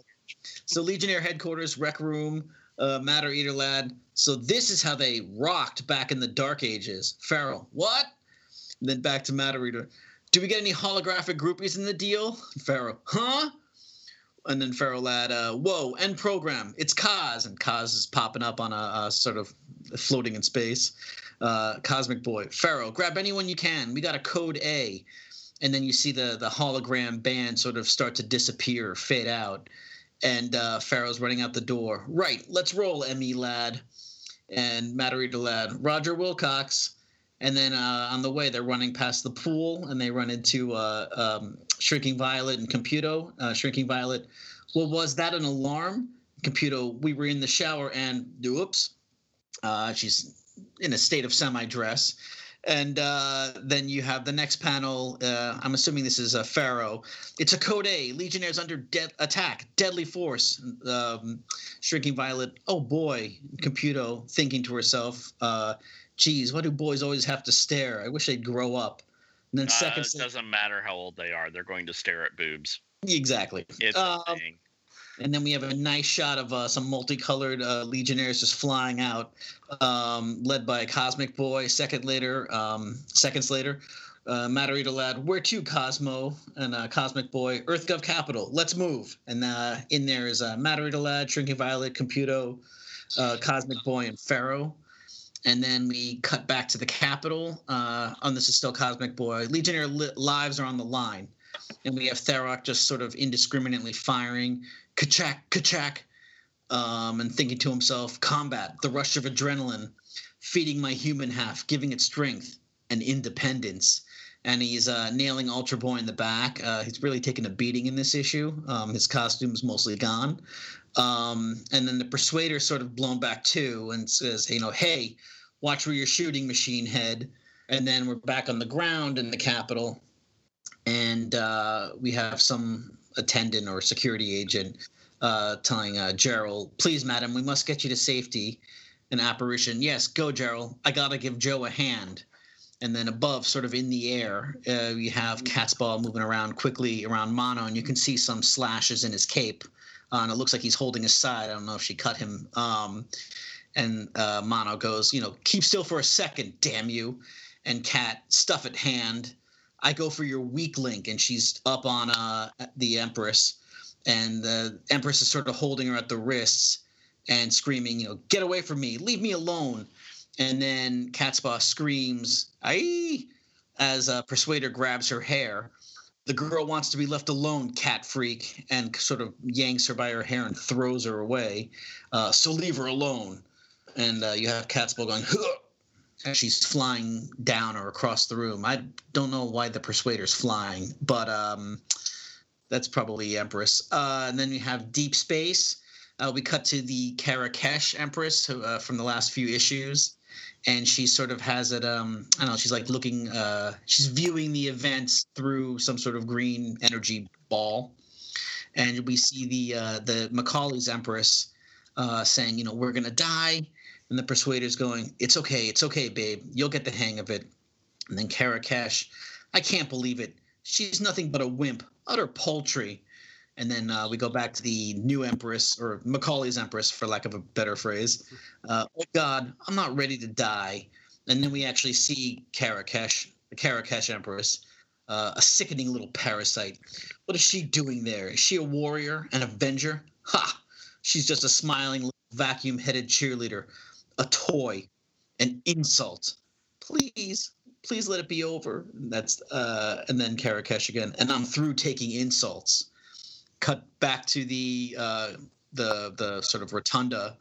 so Legionnaire headquarters, rec room, uh, Matter Eater lad. So this is how they rocked back in the Dark Ages. Ferro, what? Then back to Eater. Do we get any holographic groupies in the deal? Ferro, huh? And then Ferro lad, uh, whoa, end program. It's Kaz, and Kaz is popping up on a, a sort of floating in space. Uh, Cosmic Boy, Ferro, grab anyone you can. We got a code A, and then you see the the hologram band sort of start to disappear, fade out and uh, Ferro's running out the door. Right, let's roll, Me lad, and Matter lad, Roger Wilcox. And then uh, on the way, they're running past the pool, and they run into uh, um, Shrinking Violet and Computo. Uh, Shrinking Violet, well, was that an alarm? Computo, we were in the shower, and oops, uh, she's in a state of semi dress. And uh, then you have the next panel. Uh, I'm assuming this is a Ferro. It's a code A. Legionnaires under de- attack. Deadly force. Um, Shrinking Violet. Oh boy. Computo thinking to herself, geez, why do boys always have to stare? I wish they'd grow up. And then
Uh,
second,
it doesn't matter how old they are; they're going to stare at boobs.
exactly.
It's
Um,
a thing.
and then we have a nice shot of uh, some multicolored uh, legionnaires just flying out, um, led by a Cosmic Boy. Second later, um, seconds later, uh, Matter Eater Lad, where to Cosmo and uh, Cosmic Boy, Earth Gov Capital, let's move. And uh, in there is uh, Matter Eater Lad, Shrinking Violet, Computo, uh, Cosmic Boy, and Ferro. And then we cut back to the capital. Uh, on this is still Cosmic Boy. Legionnaire li- lives are on the line. And we have Tharok just sort of indiscriminately firing kachak, kachak, um, and thinking to himself, combat, the rush of adrenaline, feeding my human half, giving it strength and independence. And he's uh, nailing Ultra Boy in the back. Uh, he's really taken a beating in this issue. Um, his costume's mostly gone. Um, and then the Persuader sort of blown back too and says, you know, hey, watch where you're shooting, machine head. And then we're back on the ground in the Capitol. And uh, we have some attendant or security agent uh, telling uh, Gerald, please, madam, we must get you to safety. An apparition, yes, go, Gerald. I got to give Joe a hand. And then above, sort of in the air, uh, you have Catspaw moving around quickly around Mono, and you can see some slashes in his cape. Uh, and it looks like he's holding his side. I don't know if she cut him. Um, and uh, Mono goes, you know, keep still for a second, damn you. And Cat, stuff at hand. I go for your weak link, and she's up on uh, the Empress, and the Empress is sort of holding her at the wrists and screaming, you know, get away from me, leave me alone. And then Cat's Catspaw screams, "Aye!" as uh, Persuader grabs her hair. The girl wants to be left alone, cat freak, and sort of yanks her by her hair and throws her away. Uh, so leave her alone. And uh, you have Catspaw going, as she's flying down or across the room. I don't know why the Persuader's flying, but um, that's probably Empress. Uh, and then you have Deep Space. Uh, we cut to the Karakesh Empress uh, from the last few issues, and she sort of has it. Um, I don't know. She's like looking. Uh, she's viewing the events through some sort of green energy ball, and we see the uh, the McCauley's Empress uh, saying, "You know, we're gonna die," and the Persuader's going, "It's okay. It's okay, babe. You'll get the hang of it." And then Karakesh, I can't believe it. She's nothing but a wimp, utter paltry. And then uh, we go back to the new empress, or McCauley's empress, for lack of a better phrase. Uh, oh God, I'm not ready to die. And then we actually see Karakesh, the Karakesh empress, uh, a sickening little parasite. What is she doing there? Is she a warrior, an avenger? Ha! She's just a smiling, vacuum-headed cheerleader, a toy, an insult. Please, please let it be over. And that's uh, and then Karakesh again. And I'm through taking insults cut back to the uh, the the sort of rotunda,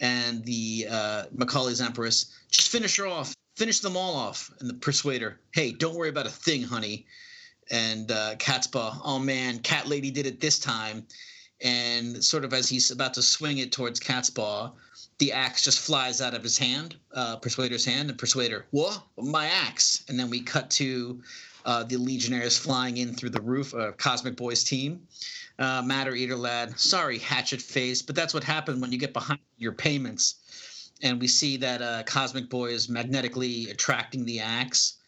and the uh, McCauley's Empress just finish her off, finish them all off, and the Persuader, hey, don't worry about a thing, honey, and uh, Catspaw, oh man, Cat Lady did it this time, and sort of as he's about to swing it towards Catspaw. The axe just flies out of his hand, uh, Persuader's hand, and Persuader, what? My axe! And then we cut to uh, the Legionnaires flying in through the roof of Cosmic Boy's team uh, Matter Eater Lad. Sorry, Hatchet Face, but that's what happened when you get behind your payments. And we see that uh, Cosmic Boy is magnetically attracting the axe.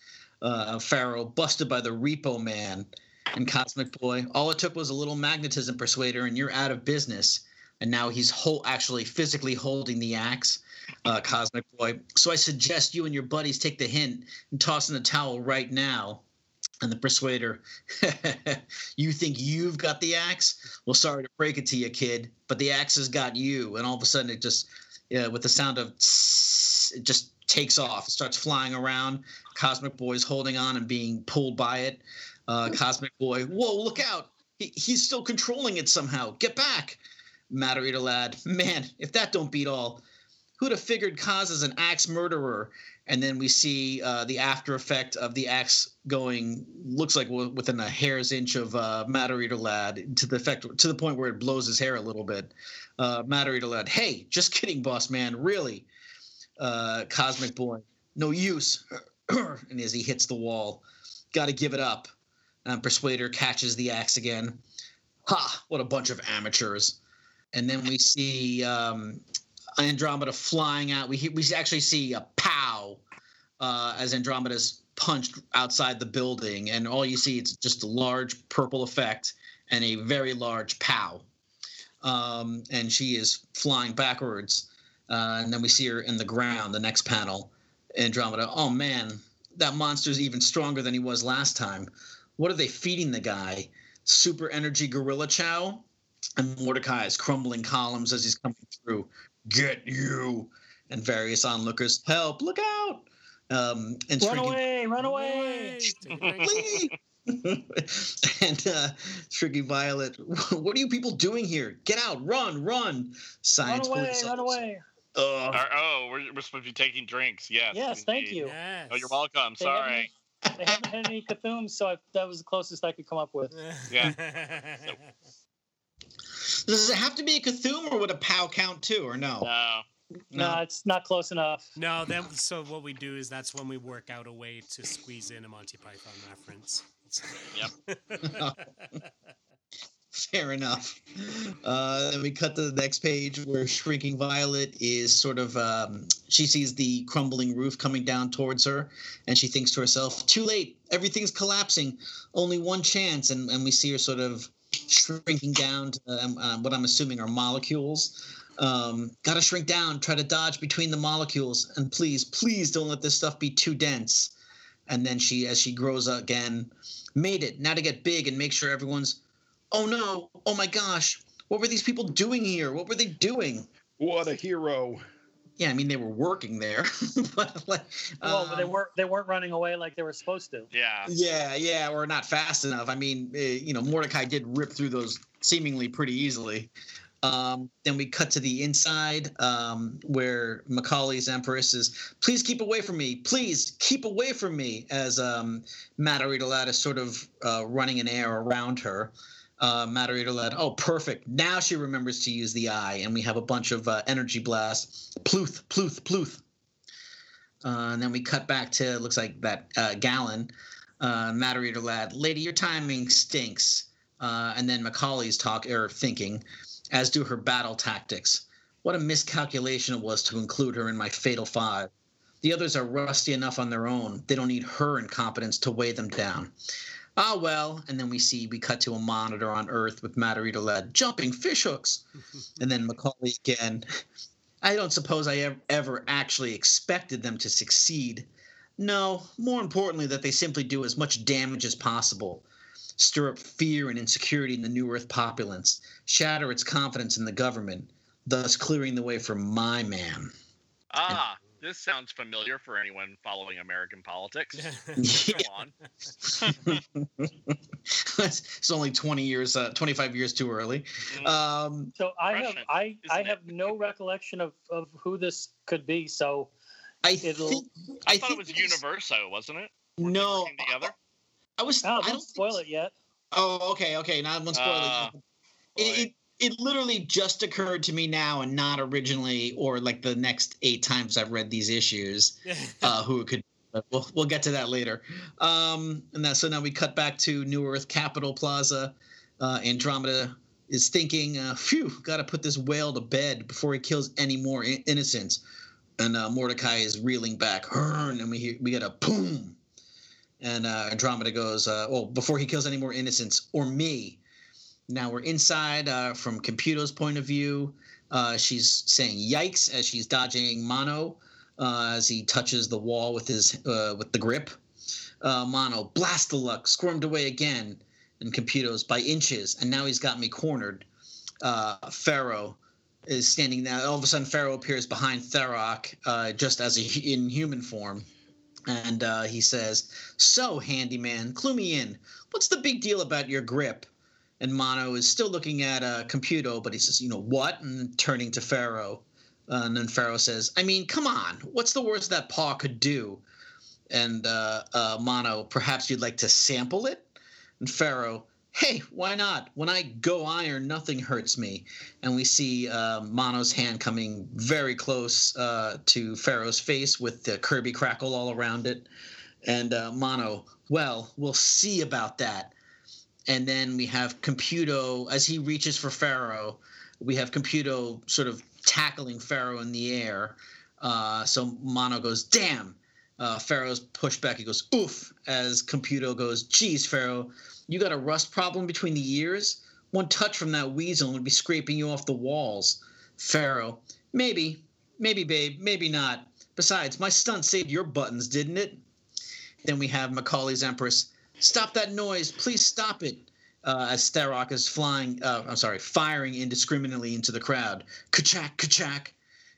Uh, Ferro busted by the Repo Man. And Cosmic Boy, all it took was a little magnetism persuader, and you're out of business. And now he's whole, actually physically holding the axe, uh, Cosmic Boy. So I suggest you and your buddies take the hint and toss in the towel right now. And the persuader, you think you've got the axe? Well, sorry to break it to you, kid, but the axe has got you. And all of a sudden, it just, with the sound of, tss, it just takes off. It starts flying around. Cosmic Boy's holding on and being pulled by it. Uh, Cosmic Boy, whoa, look out! He, he's still controlling it somehow. Get back, Matter Eater lad. Man, if that don't beat all, who'd have figured Kaz is an axe murderer? And then we see uh, the after effect of the axe going looks like within a hair's inch of uh, Matter Eater Lad to the effect to the point where it blows his hair a little bit. Uh, Matter Eater Lad, hey, just kidding, boss man, really. Uh, Cosmic Boy, no use. and as he hits the wall, got to give it up. And Persuader catches the axe again. Ha! What a bunch of amateurs. And then we see um, Andromeda flying out. We we actually see a pow uh, as Andromeda's punched outside the building, and all you see is just a large purple effect and a very large pow. Um, and she is flying backwards. Uh, and then we see her in the ground, the next panel. Andromeda, oh man, that monster's even stronger than he was last time. What are they feeding the guy? Super energy gorilla chow? And Mordecai is crumbling columns as he's coming through. Get you! And various onlookers, help, look out! Um, and
Run
Shrinking-
away! Run away!
And uh, Shrinking Violet, what are you people doing here? Get out! Run! Run!
Science Run
Science
away!
police
Run
officer.
away!
Ugh.
Or- oh, we're, we're supposed to be taking drinks. Yes.
Yes, thank you.
Yes.
Oh, you're welcome.
They
Sorry.
haven't- They haven't had any Cthulhu, so I, that was the closest I could come up with.
Yeah.
Does it have to be a Cthulhu or would a POW count too, or no?
No.
No, it's not close enough.
no, then so what we do is that's when we work out a way to squeeze in a Monty Python reference.
Yep.
Fair enough. Uh, then we cut to the next page where Shrinking Violet is sort of. Um, she sees the crumbling roof coming down towards her, and she thinks to herself, "Too late! Everything's collapsing. Only one chance." And, and we see her sort of shrinking down to um, uh, what I'm assuming are molecules. Um, gotta shrink down. Try to dodge between the molecules, and please, please don't let this stuff be too dense. And then she, as she grows again, made it. Now to get big and make sure everyone's oh no, oh my gosh, what were these people doing here? What were they doing?
What a hero.
Yeah, I mean they were working there, but like,
Well, but they
um,
weren't. They weren't running away like they were supposed to.
Yeah.
Yeah, yeah, or not fast enough. I mean, uh, you know, Mordecai did rip through those seemingly pretty easily. Um, then we cut to the inside um, where McCauley's Empress is, please keep away from me. Please keep away from me. As um, Matter Eater Lad is sort of uh, running an air around her. Uh, Matter Eater Lad, oh, perfect. Now she remembers to use the eye, and we have a bunch of uh, energy blasts. Pluth, pluth, pluth. Uh, and then we cut back to, looks like that uh, Gallon uh, Matter Eater lad, lady, your timing stinks. Uh, and then McCauley's talk or thinking, as do her battle tactics. What a miscalculation it was to include her in my fatal five. The others are rusty enough on their own. They don't need her incompetence to weigh them down. Ah, well. And then we see we cut to a monitor on Earth with Matter Eater lad jumping fishhooks. and then McCauley again. I don't suppose I ev- ever actually expected them to succeed. No, more importantly, that they simply do as much damage as possible, stir up fear and insecurity in the New Earth populace, shatter its confidence in the government, thus clearing the way for my man.
Ah, this sounds familiar for anyone following American politics.
Yeah.
Go on.
it's only 20 years, uh, 25 years too early.
Mm,
Um,
So I have I I
isn't it?
have no recollection of, of who this could be. So
I
It'll-
think
I, thought
think
it was Universo, wasn't it? Where
No,
together.
I was.
oh,
I
don't spoil it yet.
Oh, okay, okay. Not one spoiler.
Ah,
it, it it literally just occurred to me now, and not originally, or like the next eight times I've read these issues. Uh, who it could? But we'll we'll get to that later. Um, and that so now we cut back to New Earth Capitol Plaza. Uh, Andromeda is thinking, uh, "Phew, got to put this whale to bed before he kills any more in- innocents." And uh, Mordecai is reeling back, and we hear we get a boom. And uh, Andromeda goes, uh, "Well, before he kills any more innocents or me." Now we're inside uh, from Computo's point of view. Uh, she's saying "yikes" as she's dodging Mono uh, as he touches the wall with his uh, with the grip. Mono, blast the luck, squirmed away again, and Computo's by inches, and now he's got me cornered. Ferro is standing now. All of a sudden, Ferro appears behind Tharok, uh, just as a, in human form, and uh, he says, "So, handyman, clue me in. What's the big deal about your grip?" And Mono is still looking at uh, Computo, but he says, "You know what?" And turning to Ferro, uh, and then Ferro says, "I mean, come on. What's the worst that paw could do?" And uh, uh, Mono, perhaps you'd like to sample it. And Ferro, hey, why not? When I go iron, nothing hurts me. And we see uh, Mono's hand coming very close uh, to Ferro's face with the Kirby crackle all around it. And uh, Mono, well, we'll see about that. And then we have Computo as he reaches for Ferro. We have Computo sort of tackling Ferro in the air. Uh, so Mono goes, damn. Uh, Ferro's pushed back. He goes, oof, as Computo goes, geez, Ferro, you got a rust problem between the years? One touch from that weasel would be scraping you off the walls. Ferro, maybe, maybe, babe, maybe not. Besides, my stunt saved your buttons, didn't it? Then we have McCauley's Empress. Stop that noise. Please stop it. Uh, as Tharok is flying, uh, I'm sorry, firing indiscriminately into the crowd. Kachak, kachak.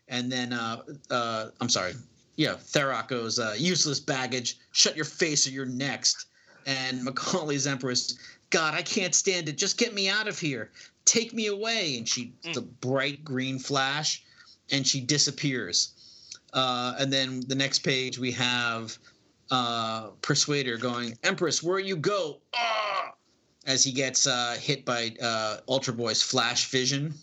And then, uh, uh, I'm sorry, yeah, Tharok goes, uh, useless baggage. Shut your face or you're next. And McCauley's Empress, God, I can't stand it. Just get me out of here. Take me away. And she,
Mm.
the bright green flash, and she disappears. Uh, and then the next page we have uh, Persuader going, Empress, where you go? Ah! As he gets uh, hit by uh, Ultra Boy's flash vision.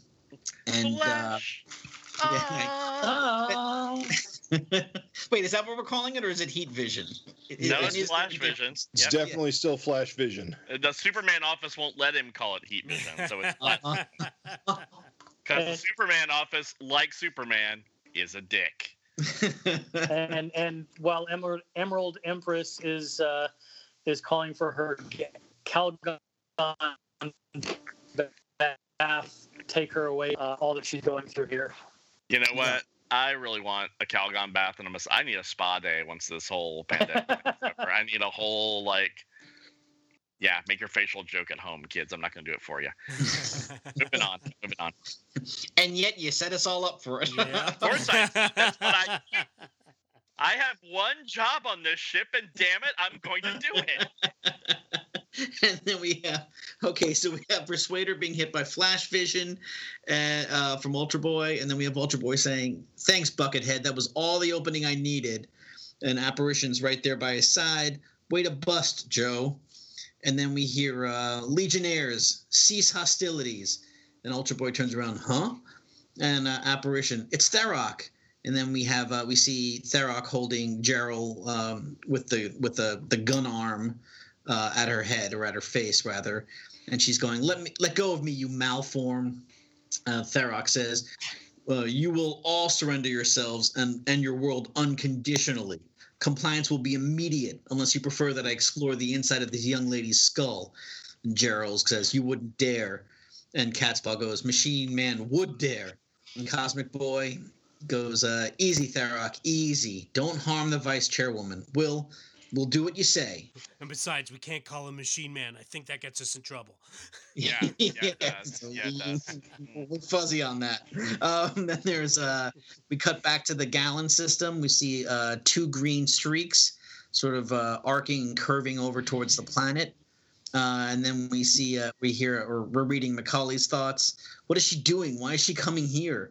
And uh,
Flash.
yeah.
Ah.
Wait, is that what we're calling it, or is it heat vision? It-
No, it's
is-
flash vision.
It's
Yep.
definitely still Flash Vision.
The Superman office won't let him call it heat vision, so it's flash
Uh-huh.
because the Superman office, like Superman, is a dick.
and and while Emerald, Emerald Empress is uh, is calling for her ga- Calgon bath, take her away. Uh, all that she's going through here.
You know what? I really want a Calgon bath and a mas- I need a spa day once this whole pandemic is over. I need a whole like, yeah, make your facial joke at home, kids. I'm not going to do it for you. Moving on. Moving on.
and yet you set us all up for it.
Yeah.
Of course I- that's what I- I have one job on this ship, and damn it, I'm going to do it.
and then we have okay, so we have Persuader being hit by Flash Vision uh, uh, from Ultra Boy, and then we have Ultra Boy saying, "Thanks, Buckethead. That was all the opening I needed." And Apparition's right there by his side. Way to bust, Joe. And then we hear uh, Legionnaires cease hostilities. And Ultra Boy turns around, huh? And uh, Apparition, it's Tharok. And then we have uh, we see Tharok holding Gerald um, with the with the the gun arm uh, at her head or at her face rather, and she's going, "Let me let go of me, you malform." Uh, Tharok says, uh, "You will all surrender yourselves and and your world unconditionally. Compliance will be immediate unless you prefer that I explore the inside of this young lady's skull." And Gerald says, "You wouldn't dare." And Catspaw goes, "Machine Man would dare." And Cosmic Boy goes, uh, "Easy, Tharok, easy. Don't harm the vice chairwoman. Will, we'll do what you say."
and besides, we can't call him Machine Man. I think that gets us in trouble.
Yeah, yeah, it does. Yeah, it does.
we're fuzzy on that. Um, then there's uh, we cut back to the gallon system. We see uh, two green streaks, sort of uh, arcing and curving over towards the planet. Uh, and then we see uh, we hear or we're reading McCauley's thoughts. What is she doing? Why is she coming here?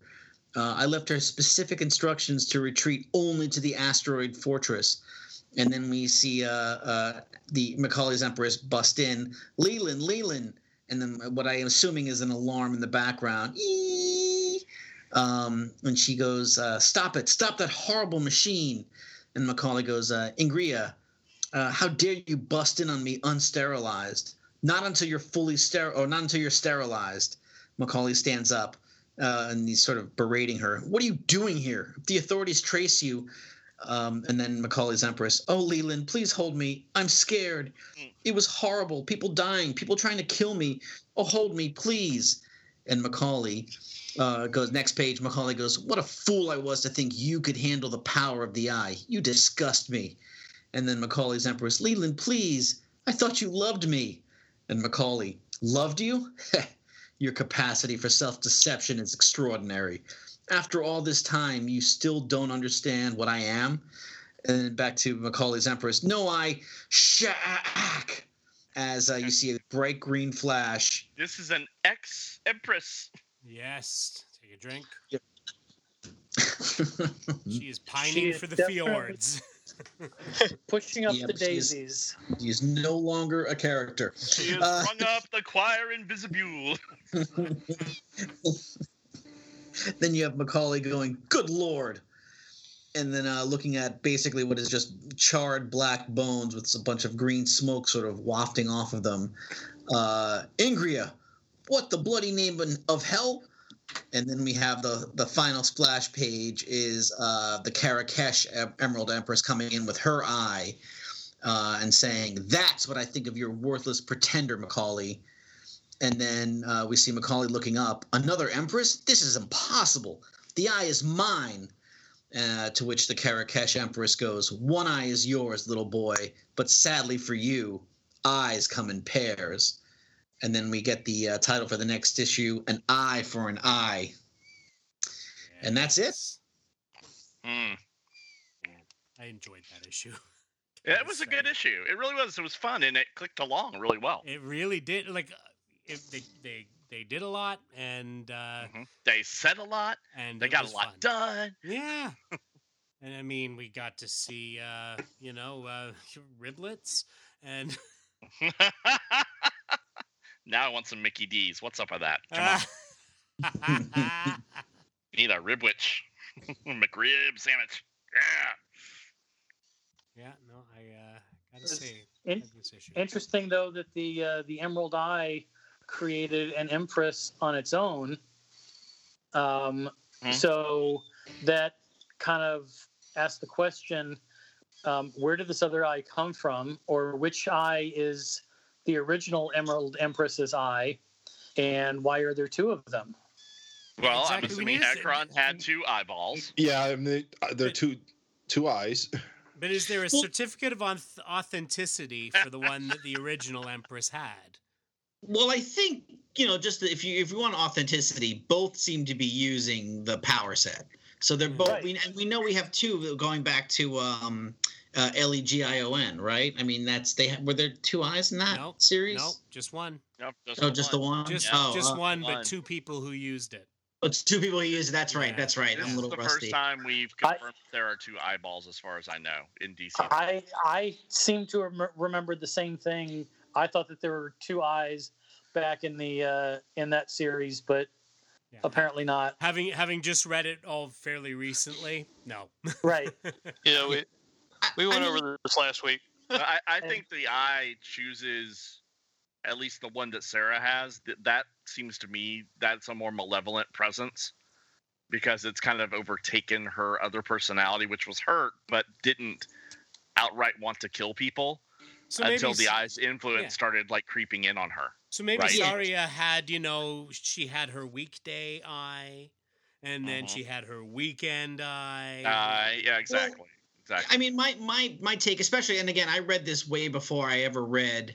Uh, I left her specific instructions to retreat only to the asteroid fortress. And then we see uh, uh, the McCauley's Empress bust in. Leland, Leland, and then what I am assuming is an alarm in the background. Eee! Um, and she goes, uh, "Stop it! Stop that horrible machine!" And McCauley goes, uh, "Ingria, uh, how dare you bust in on me unsterilized? Not until you're fully sterile, or not until you're sterilized." McCauley stands up uh, and he's sort of berating her. What are you doing here? If the authorities trace you, um, and then McCauley's Empress, oh Leland, please hold me. I'm scared. It was horrible. People dying, people trying to kill me. Oh, hold me, please. And McCauley uh, goes next page. McCauley goes, "What a fool I was to think you could handle the power of the eye. You disgust me." And then McCauley's Empress, Leland, please. I thought you loved me. And McCauley, loved you? Your capacity for self-deception is extraordinary. After all this time, you still don't understand what I am. And back to McCauley's Empress. No, I shack. As uh, you see a bright green flash.
This is an ex Empress.
Yes. Take a drink.
She
She is pining
is
for the
definitely-
fjords.
Pushing up
Yeah,
the
but she's-
daisies.
is no longer a character.
She has
Uh,
rung up the choir in Visibule.
then you have McCauley going, "Good lord," and then uh, looking at basically what is just charred black bones with a bunch of green smoke sort of wafting off of them. Uh, Ingria, what the bloody name of hell? And then we have the the final splash page is uh, the Karakesh em- Emerald Empress coming in with her eye uh, and saying, "That's what I think of your worthless pretender, McCauley." And then uh, we see McCauley looking up. Another Empress? This is impossible. The eye is mine. Uh, to which the Karakesh Empress goes, One eye is yours, little boy, but sadly for you, eyes come in pairs. And then we get the uh, title for the next issue, An Eye for an Eye. And that's it.
Mm.
I enjoyed that issue.
Yeah, it was a good issue. It really was. It was fun, and it clicked along really well.
It really did. Like, uh, if they they they did a lot, and uh,
Mhm. They said a lot.
and
They got a lot
fun.
done.
Yeah. and I mean, we got to see, uh, you know, uh, riblets and
now I want some Mickey D's. What's up with that? Come on. You need a ribwich. McRib sandwich. Yeah. Yeah.
no, I uh, gotta
It's
say,
in-
I like this issue.
Interesting though that the uh, the Emerald Eye created an Empress on its own. Um,
Hmm.
So that kind of asks the question: um, Where did this other eye come from, or which eye is the original Emerald Empress's eye, and why are there two of them?
Well,
Exactly,
I'm
we
assuming
need
Ekron had two eyeballs.
Yeah, I mean, they, uh, they're two two eyes.
But is there a certificate of authenticity for the one that the original Empress had?
Well, I think you know, just if you if you want authenticity, both seem to be using the power set. So they're both.
Right.
We, and we know we have two going back to um, uh, L E G I O N, right? I mean, that's they ha- were there two eyes in that
Nope,
series.
No, just one.
Nope, just
Oh, just the one.
Just
oh,
just
uh,
one,
one.
but two people who used it.
It's two people who use it. That's right.
Yeah.
That's right.
This
I'm a
is
little
the
rusty.
first time we've
I-
confirmed there are two eyeballs, as far as I know, in DC.
I I seem to rem- remember the same thing. I thought that there were two eyes back in the uh, in that series, but
Yeah.
apparently not.
Having having just read it all fairly recently, no.
Right.
Yeah, we
I-
we
I
went
mean,
over this last week.
I, I think the eye chooses at least the one that Sarya has. That that seems to me that's a more malevolent presence because it's kind of overtaken her other personality, which was hurt, but didn't outright want to kill people
So
until
maybe
the
s-
eye's influence
yeah.
started like creeping in on her.
So maybe
Right.
Sarya had, you know, she had her weekday eye, and then
Mhm.
she had her weekend eye.
Uh, yeah, exactly, exactly.
I mean, my my my take, especially, and again, I read this way before I ever read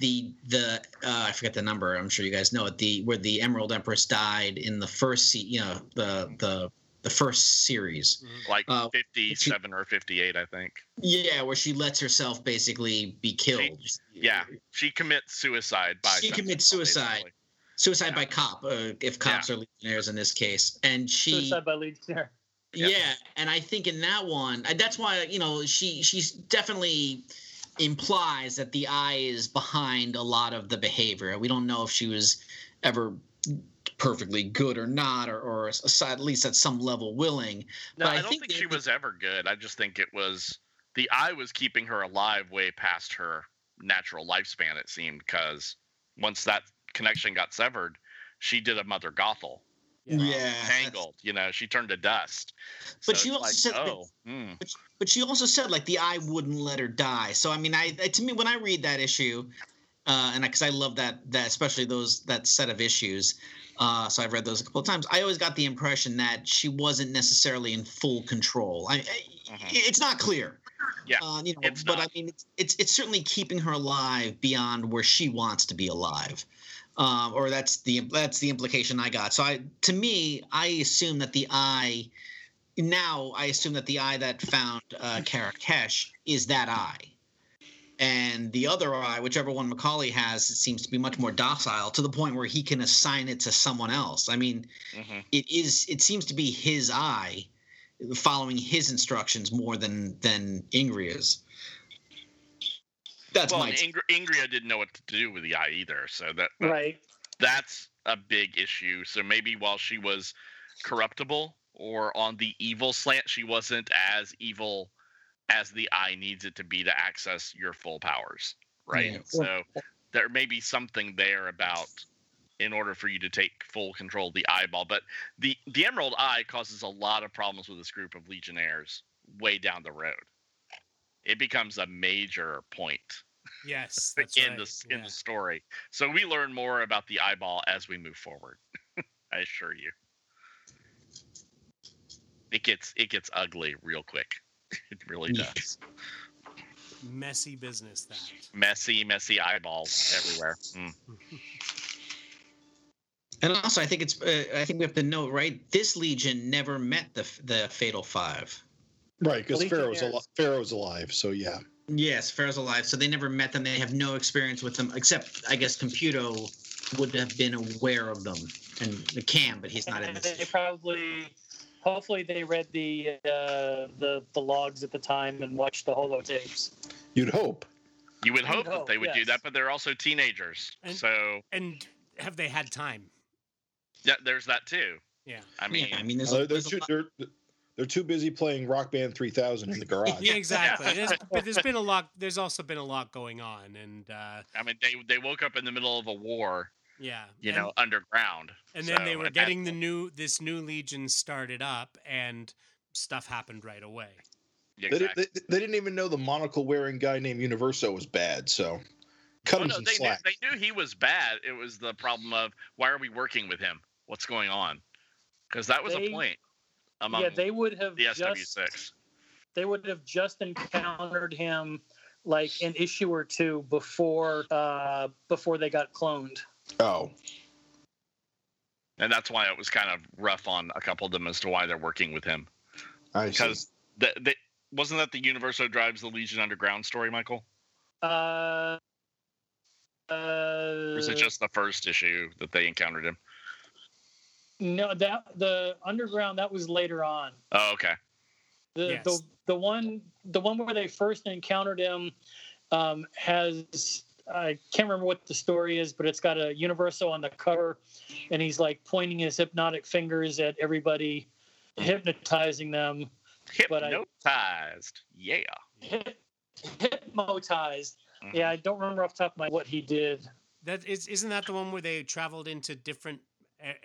the the uh, I forget the number. I'm sure you guys know it. The where the Emerald Empress died in the first, se- you know, the the the first series.
Mhm.
like
uh,
57 or 58, I think.
Yeah, where she lets herself basically be killed.
Yeah, she commits suicide by
She commits suicide.
basically.
suicide
Yeah.
by cop, uh, if cops are legionnaires in this case, and she.
Suicide by Legionnaire.
Yeah.
Yeah. and I think in that one, that's why you know she she's definitely implies that the eye is behind a lot of the behavior. We don't know if she was ever perfectly good or not, or or at least at some level willing.
No,
But
I,
I
don't
think
think,
the-
she was ever good. I just think it was the eye was keeping her alive way past her natural lifespan. It seemed because once that connection got severed, she did a Mother Gothel.
Yeah.
tangled. You know, she turned to dust.
But
So
she also
like,
said that-
oh, hmm.
But she also said like the eye wouldn't let her die. So I mean, I I- to me when I read that issue, uh, and because I, love that that especially those that set of issues. Uh, so I've read those a couple of times. I always got the impression that she wasn't necessarily in full control. I, I
Mhm.
it's not clear.
Yeah,
uh, you know,
it's
but
not.
I mean, it's, it's it's certainly keeping her alive beyond where she wants to be alive, um, or that's the that's the implication I got. So I, to me, I assume that the eye. Now I assume that the eye that found uh, Karakesh is that eye, and the other eye, whichever one McCauley has, it seems to be much more docile to the point where he can assign it to someone else. I mean,
hmm
it is it seems to be his eye following his instructions more than than Ingria's. That's
well,
my
and Ingr- Ingria didn't know what to do with the eye either. So that, that
Right.
that's a big issue. So maybe while she was corruptible or on the evil slant, she wasn't as evil as the eye needs it to be to access your full powers, right?
Yeah.
So there may be something there about in order for you to take full control of the eyeball. But the the Emerald Eye causes a lot of problems with this group of Legionnaires way down the road. It becomes a major point
Yes, that's
in
right.
the in the story. So we learn more about the eyeball as we move forward. I assure you. It gets it gets ugly real quick. It really does.
messy business that.
Messy, messy eyeballs everywhere. Mm.
And also, I think it's. Uh, I think we have to note, right? This legion never met the the Fatal Five.
Right, because Ferro's
Legionnaires.
alive. Ferro's alive, so yeah.
Yes, Ferro's alive, so they never met them. They have no experience with them, except I guess Computo would have been aware of them, and the Cam, but he's not in this.
they probably, hopefully, they read the uh, the the logs at the time and watched the holotapes.
You'd hope.
You would
You'd
hope that they would do that, but they're also teenagers.
And-
so
And have they had time?
yeah, there's that too.
Yeah.
I mean,
yeah, I mean, there's,
Uh,
a,
they're,
there's a lot-
they're, they're too busy playing Rock Band 3000 in the garage.
Yeah, exactly. There's, but there's been a lot. There's also been a lot going on, and uh,
I mean, they they woke up in the middle of a war,
yeah,
you
and,
know, underground.
and then they were getting the new this new legion started up, and stuff happened right away.
that-
They,
exactly.
did, they, they didn't even know the monocle wearing guy named Universo was bad, so cut
Oh,
him
no,
some
they, knew,
slack.
they knew he was bad. It was the problem of why are we working with him? What's going on? Because that was
They-
a point among
yeah, they would have
the
just
SW6.
they would have just encountered him like an issue or two before uh, before they got cloned.
Oh,
And that's why it was kind of rough on a couple of them as to why they're working with him.
I see.
Because the, the, wasn't that the Universo drives the Legion Underground story, Michael?
Uh, uh,
Or is it just the first issue that they encountered him?
No that the underground that was later on.
Oh, okay.
The
Yes.
the the one the one where they first encountered him um, has I can't remember what the story is, but it's got a Universo on the cover, and he's like pointing his hypnotic fingers at everybody, hypnotizing them. But I-
Hypnotized. Yeah.
Hip, hypnotized.
Mhm.
Yeah, I don't remember off the top of my what he did.
That is, isn't that the one where they traveled into different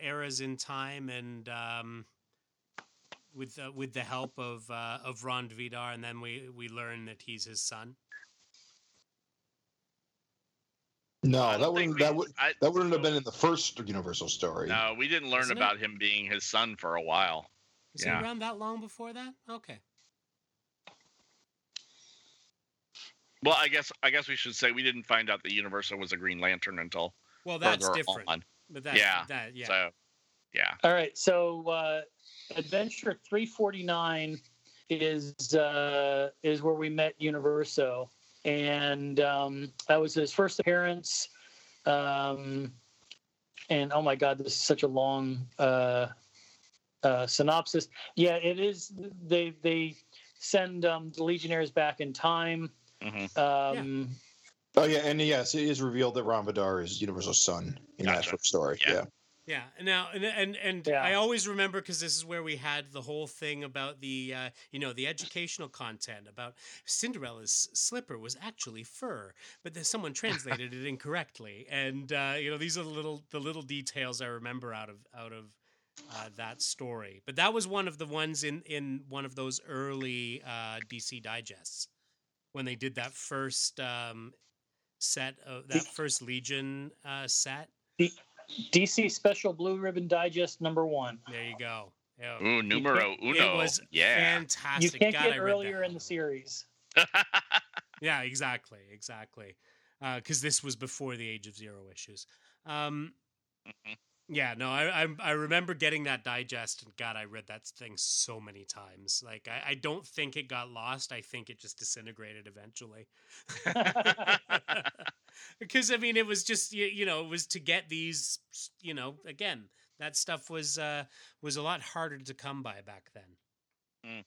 eras in time, and um, with uh, with the help of uh, of Rond Vidar, and then we we learn that he's his son.
no, that wouldn't
we-
that would
I-
that wouldn't have been in the first Universo story.
No, we didn't learn
Isn't it?
about him being his son for a while.
Was
Yeah.
he around that long before that? Okay.
Well, I guess I guess we should say we didn't find out that Universo was a Green Lantern until
Well, that's different.
on.
But that,
Yeah,
that yeah.
So, yeah.
All right, so uh, Adventure 349 is uh, is where we met Universo, and um, that was his first appearance. Um, and oh my God, this is such a long uh, uh, synopsis. Yeah, it is. They they send um, the Legionnaires back in time.
hmm
Um,
Oh yeah, and yes, it is revealed that Rond Vidar is Universo's son in that first story.
Yeah.
Yeah.
Yeah. and Now and and and
Yeah.
I always remember because this is where we had the whole thing about the uh, you know the educational content about Cinderella's slipper was actually fur, but then someone translated it incorrectly, and uh, you know these are the little the little details I remember out of out of. Uh, that story, but that was one of the ones in in one of those early uh, DC digests when they did that first um, set of that first Legion uh, set.
DC Special Blue Ribbon Digest number one.
There you go. Yeah.
Ooh, numero
It
uno.
was
yeah.
fantastic.
You can't
God,
get
I
earlier in the series.
Yeah, exactly, exactly. Because this was before the age of zero issues. Um,
Mhm.
Yeah, no, I, I I remember getting that digest, and God, I read that thing so many times. Like, I, I don't think it got lost. I think it just disintegrated eventually. because I mean, it was just you, you know, it was to get these, you know, again, that stuff was uh was a lot harder to come by back then.
Mm.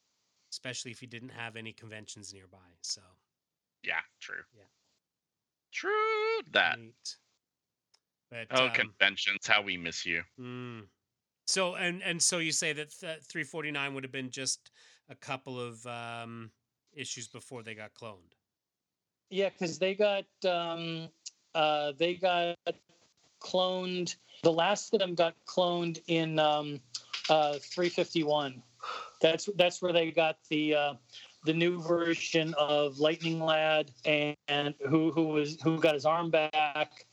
Especially if you didn't have any conventions nearby. So
yeah, true.
Yeah.
True that.
neat. But
Oh,
um,
conventions, how we miss you.
mm. so and and so you say that th- 349 would have been just a couple of um issues before they got cloned.
Yeah, because they got um, uh, they got cloned. The last of them got cloned in um, uh, 351. That's that's where they got the uh, the new version of Lightning Lad and, and who who was who got his arm back,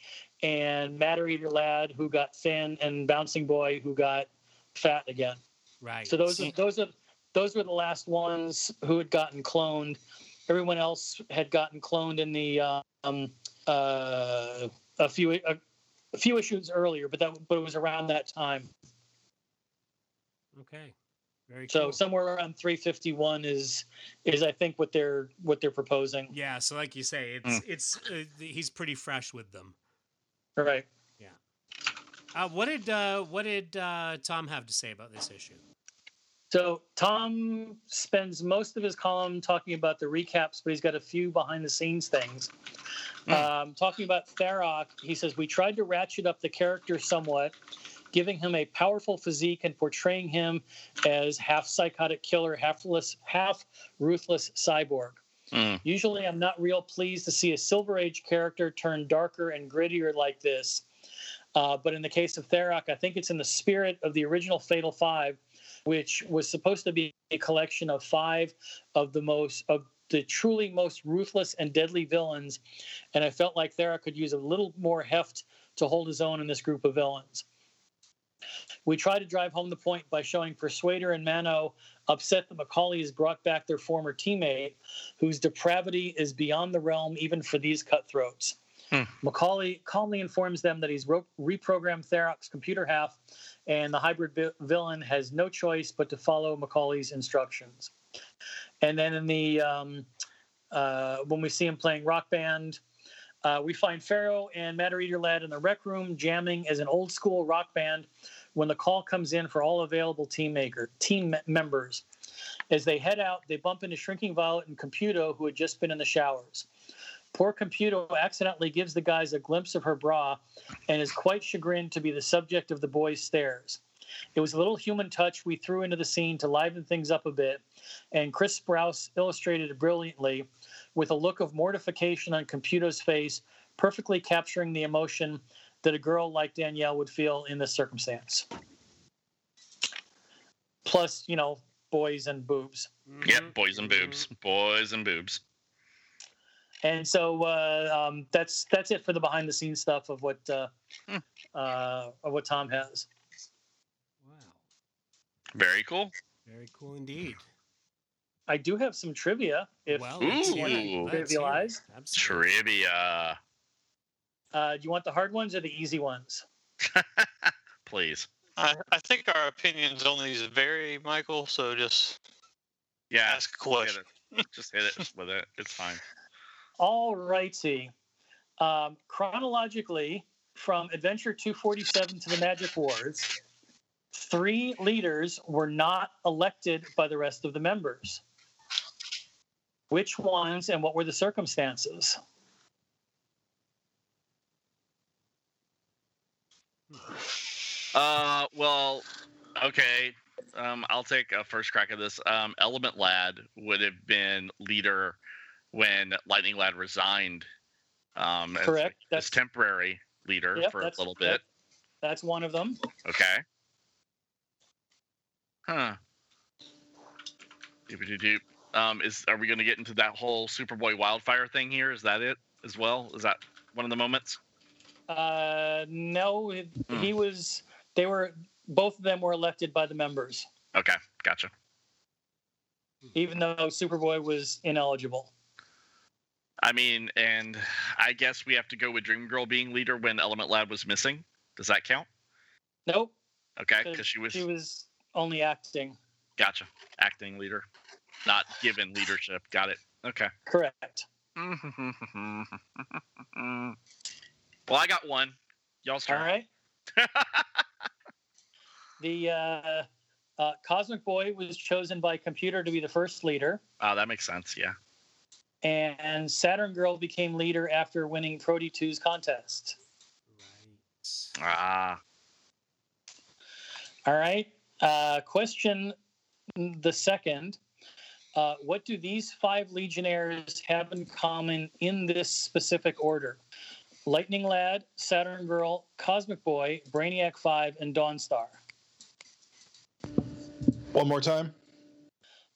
and Matter Eater Lad who got thin, and Bouncing Boy who got fat again.
Right.
So those are those are those were the last ones who had gotten cloned. Everyone else had gotten cloned in the um, uh, a few a, a few issues earlier, but that but it was around that time.
Okay. Very
So
cool.
somewhere around 351 is is I think what they're what they're proposing.
yeah. So like you say, it's it's uh, he's pretty fresh with them.
Right.
Uh, what did uh, what did uh, Tom have to say about this issue?
So Tom spends most of his column talking about the recaps, but he's got a few behind the scenes things. Um, talking about Tharok, he says we tried to ratchet up the character somewhat, giving him a powerful physique and portraying him as half psychotic killer, half half ruthless cyborg.
Mm.
Usually, I'm not real pleased to see a Silver Age character turn darker and grittier like this. Uh, but in the case of Tharok, I think it's in the spirit of the original Fatal Five, which was supposed to be a collection of five of the most of the truly most ruthless and deadly villains, and I felt like Tharok could use a little more heft to hold his own in this group of villains. We try to drive home the point by showing Persuader and Mano upset that McCauley has brought back their former teammate, whose depravity is beyond the realm even for these cutthroats.
Hmm.
McCauley calmly informs them that he's ro- reprogrammed Tharok's computer half, and the hybrid vi- villain has no choice but to follow McCauley's instructions. And then in the um, uh, when we see him playing Rock Band, uh, we find Ferro and Matter Eater Lad in the rec room jamming as an old school rock band when the call comes in for all available team maker team members. As they head out, they bump into Shrinking Violet and Computo, who had just been in the showers. Poor Computo accidentally gives the guys a glimpse of her bra and is quite chagrined to be the subject of the boys' stares. It was a little human touch we threw into the scene to liven things up a bit, and Chris Sprouse illustrated it brilliantly with a look of mortification on Computo's face, perfectly capturing the emotion that a girl like Danielle would feel in this circumstance. Plus, you know, boys and boobs.
Yep,
Mhm,
boys and boobs, boys and boobs.
And so uh, um, that's that's it for the behind the scenes stuff of what uh,
Hmm.
uh, of what Tom has.
Wow.
Very cool.
Very cool indeed.
I do have some trivia if
well,
Ooh.
let's
you
hear
want
it.
Ooh.
Let's hear it.
trivialize.
Absolutely.
Trivia,
Uh, do you want the hard ones or the easy ones?
please.
I, I think our opinions on these vary, Michael. So just
Yeah,
ask a question.
it. Just hit it with it. It's fine.
All righty. Um, chronologically, from Adventure 247 to the Magic Wars, three leaders were not elected by the rest of the members. Which ones and what were the circumstances?
Uh, well, okay. Um, I'll take a first crack at this. Um, Element Lad would have been leader when Lightning Lad resigned. Um, as-
Correct.
As,
That's
temporary leader
Yep,
for a little
that-
bit.
that's one of them.
Okay. Huh. Doop-a-doop-doop. Um, is are we going to get into that whole Superboy wildfire thing here? Is that it as well? Is that one of the moments?
Uh, no, it-
Hmm.
he was. They were both of them were elected by the members,
Okay, gotcha.
even though Superboy was ineligible.
I mean, and I guess we have to go with Dream Girl being leader when Element Lad was missing. Does that count?
Nope,
Okay, because she was
she was only acting.
gotcha, acting leader, not given leadership. Got it. Okay.
Correct.
well, I got one. Y'all's
All
turn.
right. the uh, uh, Cosmic Boy was chosen by computer to be the first leader,
Oh, that makes sense. Yeah.
and Saturn Girl became leader after winning Pro D2's contest.
Right.
Ah.
All right. Uh, question the second. Uh, what do these five legionnaires have in common in this specific order? Lightning Lad, Saturn Girl, Cosmic Boy, Brainiac 5, and Dawnstar.
One more time.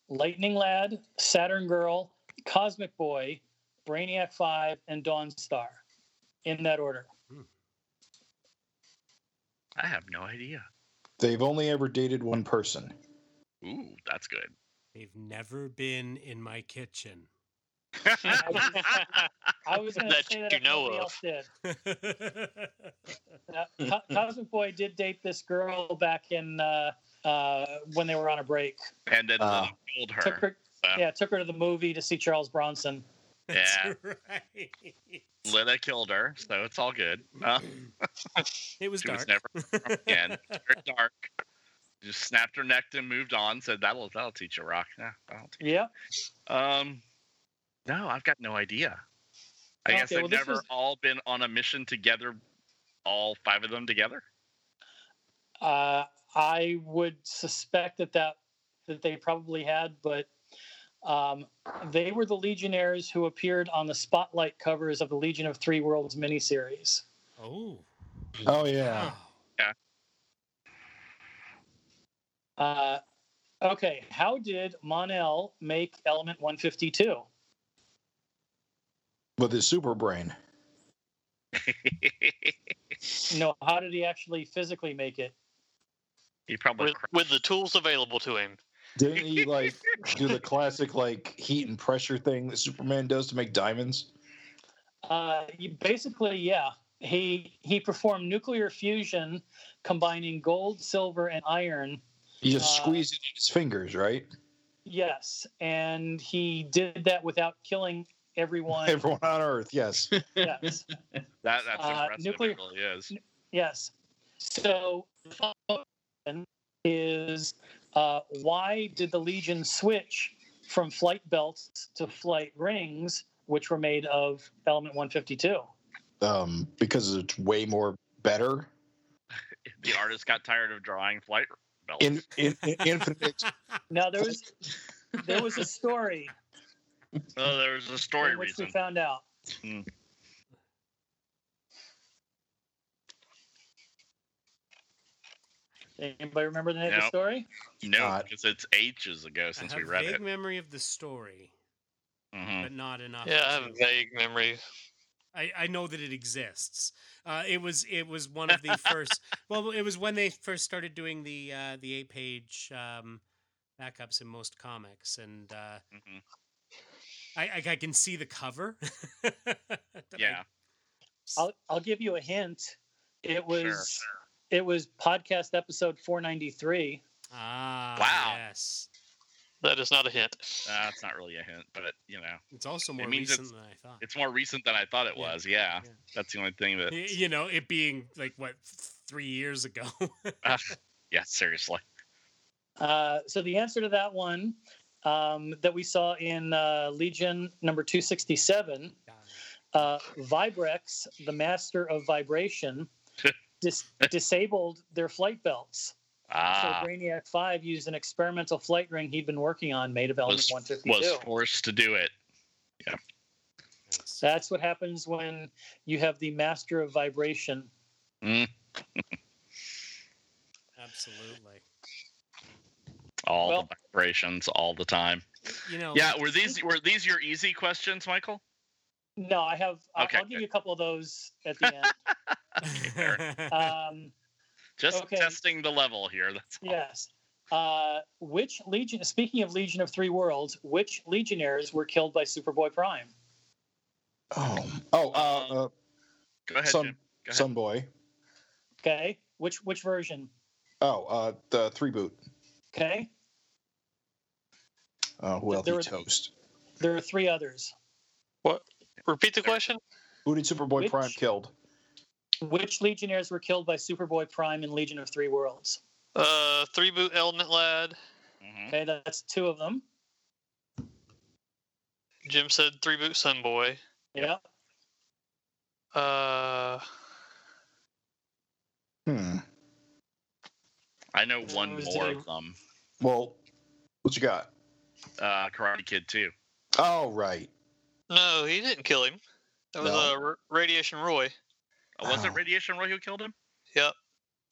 Lightning Lad, Saturn Girl, Cosmic Boy, Brainiac 5, and Dawnstar. In that order.
I have no idea.
They've only ever dated one person.
Ooh, that's good.
They've never been in my kitchen.
I was going to
That
say that
you know
nobody
of.
else did. Co- Cosmic Boy did date this girl back in uh, uh, when they were on a break.
and then uh, killed
Took
her.
her,
so,
yeah, took her to the movie to see Charles Bronson.
That's
Yeah.
right.
Lita killed her, so it's all good. Uh,
It was
she was never again. Very dark. Just snapped her neck and moved on. Said that'll that'll teach you rock. Yeah, that'll teach.
Yep.
Um, no, I've got no idea. I guess they've
well,
never
was-
all been on a mission together, all five of them together.
Uh, I would suspect that, that that they probably had, but um, they were the Legionnaires who appeared on the spotlight covers of the Legion of Three Worlds miniseries.
Oh.
Oh yeah.
Wow.
Uh, okay, how did Mon-El make Element 152?
With his super brain.
No, how did he actually physically make it?
he probably
with, with the tools available to him.
Didn't he like do the classic like heat and pressure thing that Superman does to make diamonds?
Uh, basically, yeah. He he performed nuclear fusion, combining gold, silver, and iron.
He just
Uh,
squeezed it in his fingers, right?
Yes, and he did that without killing everyone.
Everyone on Earth, yes.
yes,
that that's
uh,
impressive.
nuclear-
It really is.
yes. So is, uh, why did the Legion switch from flight belts to flight rings, which were made of Element 152?
Um, because it's way more better.
The artist got tired of drawing flight belts.
In, in, in infinite
Now there was there was a story
oh, there was a story
in which
reason.
we found out.
Hmm.
Anybody remember the name of the story?
No, because it's ages ago
I
since
have
we read it.
I have a vague
it.
memory of the story,
Mhm.
but not enough.
Yeah, I have a
to-
vague memory.
I, I know that it exists. Uh, it was it was one of the first. Well, it was when they first started doing the uh, the eight page um, backups in most comics, and uh,
Mhm.
I, I I can see the cover. That I-
Yeah.
I'll I'll give you a hint. It was it was podcast episode 493.
ah,
Wow.
Yes,
That is not a hint.
Uh, it's not really a hint, but it, you know,
it's also more
means
recent
it's-
than I thought.
it's more recent than I thought it
Yeah.
was. Yeah,
Yeah.
that's the only thing that.
You know, it being like what three years ago.
Uh, yeah, seriously.
Uh, so the answer to that one um, that we saw in uh, Legion number 267, uh, Vibrex, the master of vibration, dis- disabled their flight belts.
Ah,
So Brainiac 5 used an experimental flight ring he'd been working on made of element
was,
152.
was forced to do it.
Yeah.
That's what happens when you have the master of vibration.
Mm,
Absolutely.
all
Well-
the vibrations, all the time.
You know.
Yeah, were these were these your easy questions, Michael?
No, I have. I'll-
Okay,
I'll give you a couple of those at the end. um,
Just
Okay.
testing the level here. That's all.
yes. Uh, which Legion? Speaking of Legion of Three Worlds, which Legionnaires were killed by Superboy Prime?
Oh, oh, uh, uh,
Go ahead,
Sun,
Jim. Go ahead.
Sunboy.
Okay, which which version?
Oh, uh, the three boot.
Okay,
Uh, who else?
There
He
was-
toast.
there are three others.
Repeat the question.
Who did Superboy
Which-
Prime killed?
Which Legionnaires were killed by Superboy Prime in Legion of Three Worlds?
Uh, three boot element lad.
Mhm.
Okay, that's two of them.
Jim said three boot sun boy.
Yeah.
Uh,
Hmm.
I know one more
the-
of them.
Well, what you got?
Uh, Karate Kid too.
Oh, right.
No, he didn't kill him. That was
No.
uh, Radiation Roy.
Oh, was it Radiation Roy who killed him?
Yep.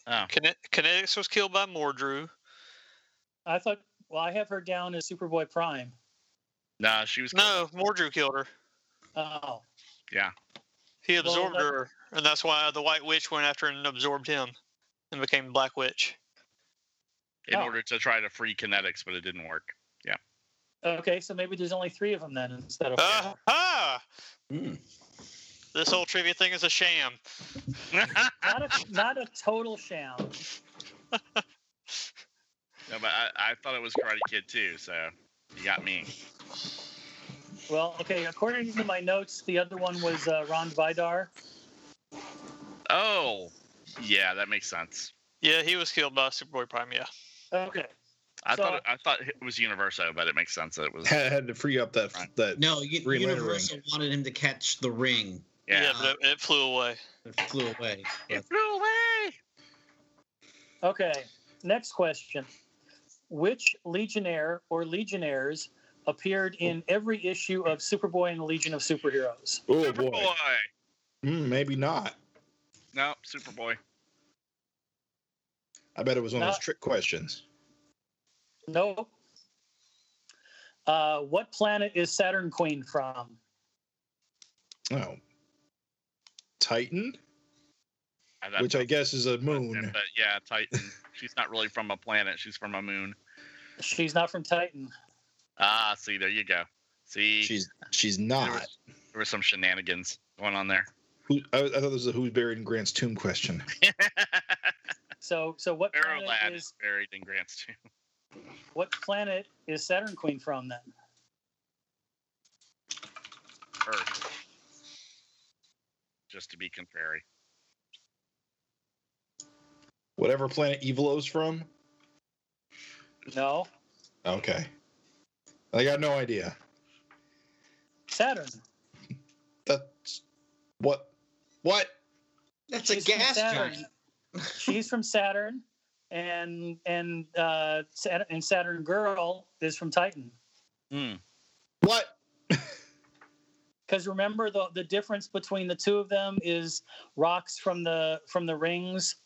Oh,
Kine- Kinetix was killed by Mordru.
I thought. Well, I have her down as Superboy Prime.
nah, she was.
No, Mordru killed her.
Oh,
Yeah.
He
absorbed
that-
her, and that's why the White Witch went after and absorbed him, and became Black Witch.
in
Oh.
order to try to free Kinetix, but it didn't work.
Okay. So maybe there's only three of them then instead of.
Ah!
Hmm.
This whole trivia thing is a sham.
not a not a total sham.
No, but I, I thought it was Karate Kid too, so you got me.
Well, okay. According to my notes, the other one was uh, Rond Vidar.
Oh, yeah, that makes sense.
Yeah, he was killed by Superboy Prime. Yeah.
Okay.
I
So-
thought it, I thought it was Universo, but it makes sense that it was.
Had, had to free up that
Right.
that.
No, U-
Green Lantern
Universo wanted him to catch the ring.
Yeah,
but it, it flew away.
It flew away.
it flew away.
Okay. Next question. Which Legionnaire or Legionnaires appeared in every issue of Superboy and the Legion of Superheroes?
Oh boy.
Superboy.
Hmm, maybe not.
No, Superboy.
I bet it was one of those trick questions.
Nope. Uh, what planet is Saturn Queen from?
Oh. Titan,
I-
which I guess is a moon.
But yeah, Titan. She's not really from a planet. She's from a moon.
She's not from Titan.
Ah, see, there you go. See,
She's she's
there,
not.
was, there were some shenanigans going on there.
Who, I, I thought this was a who's buried in Grant's tomb question.
So, so what
Arrow
planet
Lad
is
is buried in Grant's tomb.
What planet is Saturn Queen from then?
Earth. Just to be contrary.
Whatever planet Evilo's from.
No,
Okay. I got no idea.
Saturn.
That's what what?
That's a
She's from
gas
Saturn.
giant.
She's from Saturn, and and uh, Saturn, and Saturn Girl is from Titan.
Hmm.
What?
Because remember the the difference between the two of them is rocks from the from the rings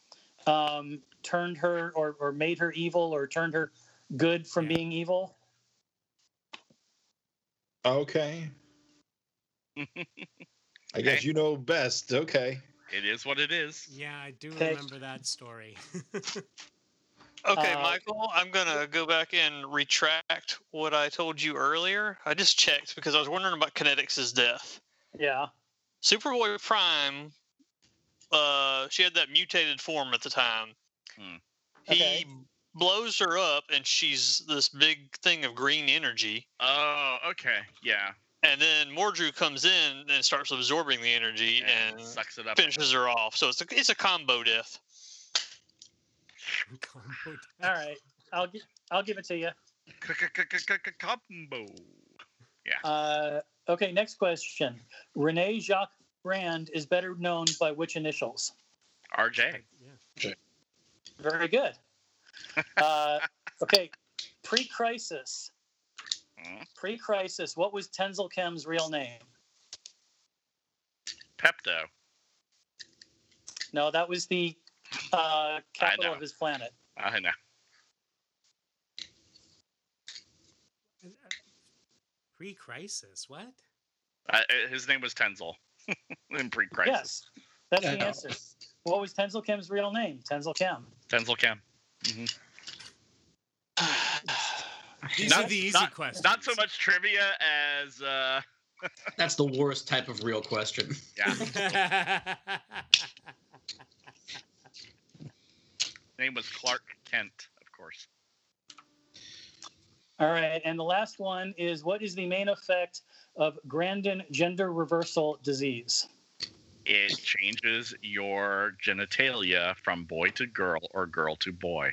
um, turned her or or made her evil or turned her good from
Yeah.
being evil.
Okay. I guess you know best. Okay.
It is what it is.
Yeah, I do
Okay.
remember that story.
Okay,
Uh,
Michael, I'm gonna go back and retract what I told you earlier. I just checked because I was wondering about Kinetix' death.
Yeah.
Superboy Prime, uh, she had that mutated form at the time.
Hmm.
He
Okay.
blows her up, and she's this big thing of green energy.
Oh, okay. Yeah.
And then Mordru comes in and starts absorbing the energy
And
and
sucks it up.
finishes her off. So it's a, it's a combo death.
Combo
All right. I'll gi- I'll give it to you.
Combo.
Uh, okay. Next question. Renee Jacques Brand is better known by which initials?
RJ.
Yeah.
Very good. Uh, okay. Pre-crisis.
Hmm.
Pre-crisis. What was Tenzil Kem's real name?
Pepto.
No, that was the uh, capital of his planet.
I know.
Pre-crisis, what?
Uh, his name was Tenzil in pre-crisis.
Yes, that's the
Yeah.
answer. What was Tenzil Kem's real name? Tenzil Kem.
Tenzil Kem.
These
Not-
are the easy
not-
questions.
Not so much trivia as uh,
That's the worst type of real question.
yeah. Name was Clark Kent, of course.
All right, and the last one is what is the main effect of Grandin gender reversal disease?
It changes your genitalia from boy to girl or girl to boy.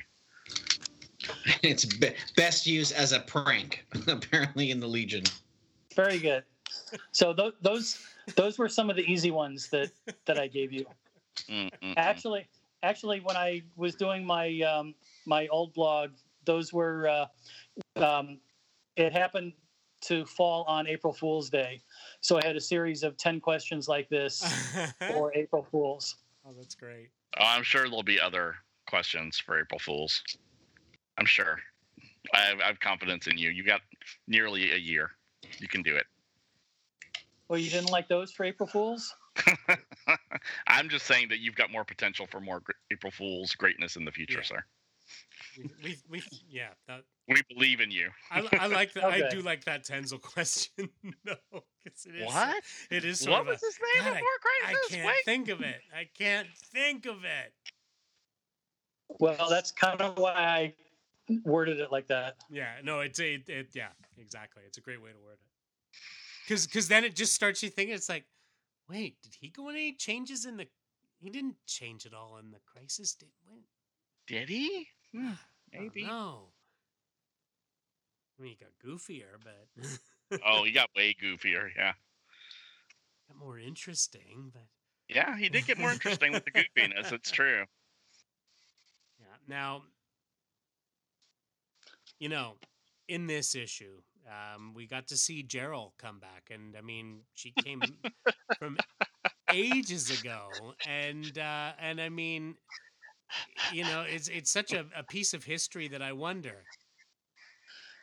it's be- best used as a prank, apparently in the Legion.
Very good. So th- those those were some of the easy ones that that I gave you.
Mm, mm, mm.
Actually, actually, when I was doing my um, my old blog, those were uh, um, it happened to fall on April Fool's Day. So I had a series of 10 questions like this for April Fools.
oh, that's great.
Oh, I'm sure there'll be other questions for April Fools. I'm sure. I have, I have confidence in you. You got nearly a year. You can do it.
Well, you didn't like those for April Fools?
I'm just saying that you've got more potential for more April Fools greatness in the future,
Yeah.
sir.
We, we, we yeah. That,
We believe in you.
I, I like that. I do like that Tenzil question. no, 'cause it is.
What?
It is
What
of a-
was his name
God,
before
I
greatness?
can't
Wait.
think of it. I can't think of it.
Well, that's kind of why I worded it like that.
Yeah, no, it's a, it, it, yeah, exactly. It's a great way to word it. Because, because then it just starts you thinking. It's like, wait, did he go any changes in the? He didn't change at all in the crisis, did? When?
Did he? Hmm, Maybe.
No. I mean, he got goofier, but
Oh, he got way goofier. Yeah.
got more interesting. But
Yeah, he did get more interesting with the goofiness. It's true.
Yeah. Now, you know, in this issue, um, we got to see Gerald come back, and I mean, she came from ages ago, and uh, and I mean, you know, it's it's such a, a piece of history that I wonder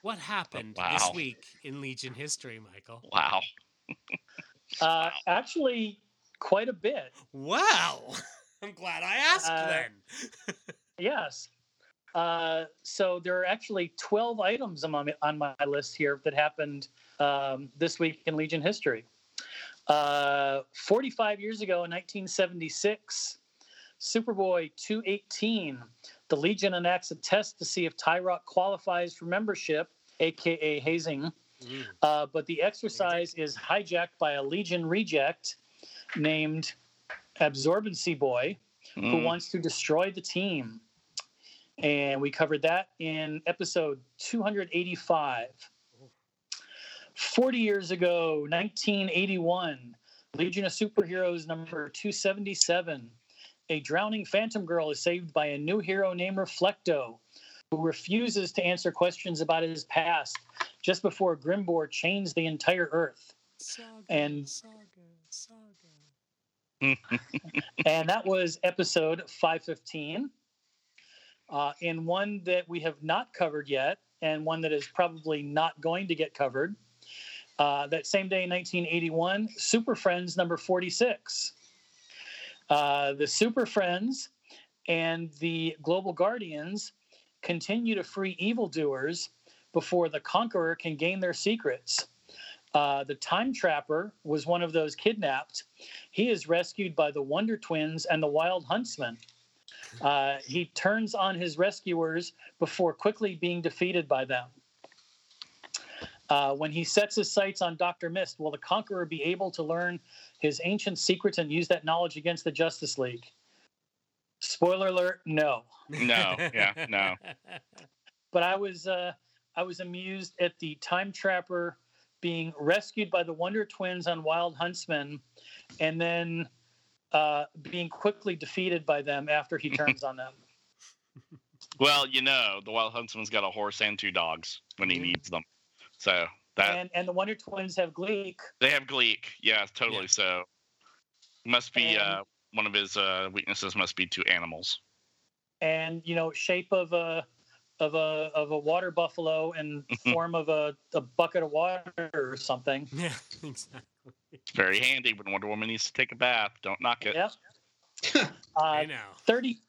what happened this
wow.
week in Legion history, Michael.
Wow.
Uh, actually, quite a bit.
Wow. I'm glad I asked
Uh,
then.
Yes. Uh, so there are actually 12 items on my, on my list here that happened um, this week in Legion history. Uh, 45 years ago in 1976, Superboy 218, the Legion enacts a test to see if Tyroc qualifies for membership, aka hazing.
Mm.
Uh, but the exercise is hijacked by a Legion reject named Absorbancy Boy who
Mm.
wants to destroy the team. And we covered that in episode 285. 40 years ago, 1981, Legion of Superheroes number 277. A drowning Phantom Girl is saved by a new hero named Reflecto, who refuses to answer questions about his past just before Grimbor chains the entire Earth.
Saga,
And-
saga, saga.
and that was episode 515 uh, and one that we have not covered yet and one that is probably not going to get covered uh, that same day in 1981 super friends number 46 uh, the super friends and the global guardians continue to free evildoers before the conqueror can gain their secrets. Uh, the time trapper was one of those kidnapped. He is rescued by the Wonder Twins and the Wild Huntsman. Uh, he turns on his rescuers before quickly being defeated by them. Uh, when he sets his sights on Dr. Mist, will the Conqueror be able to learn his ancient secrets and use that knowledge against the Justice League? Spoiler alert: No.
No, yeah, no.
But I was uh, I was amused at the Time Trapper being rescued by the Wonder Twins on Wild Huntsman, and then uh, being quickly defeated by them after he turns on them.
Well, you know, the Wild Huntsman's got a horse and two dogs when he needs them. So that
And and the Wonder Twins have Gleek,
they have Gleek. Yeah, totally.
Yeah.
So must be
And-
uh, one of his uh, weaknesses must be to animals.
and you know, shape of a of a of a water buffalo and form of a, a bucket of water or something.
yeah, exactly.
It's very handy when Wonder Woman needs to take a bath. Don't knock it.
Yep.
I
Uh,
know.
30,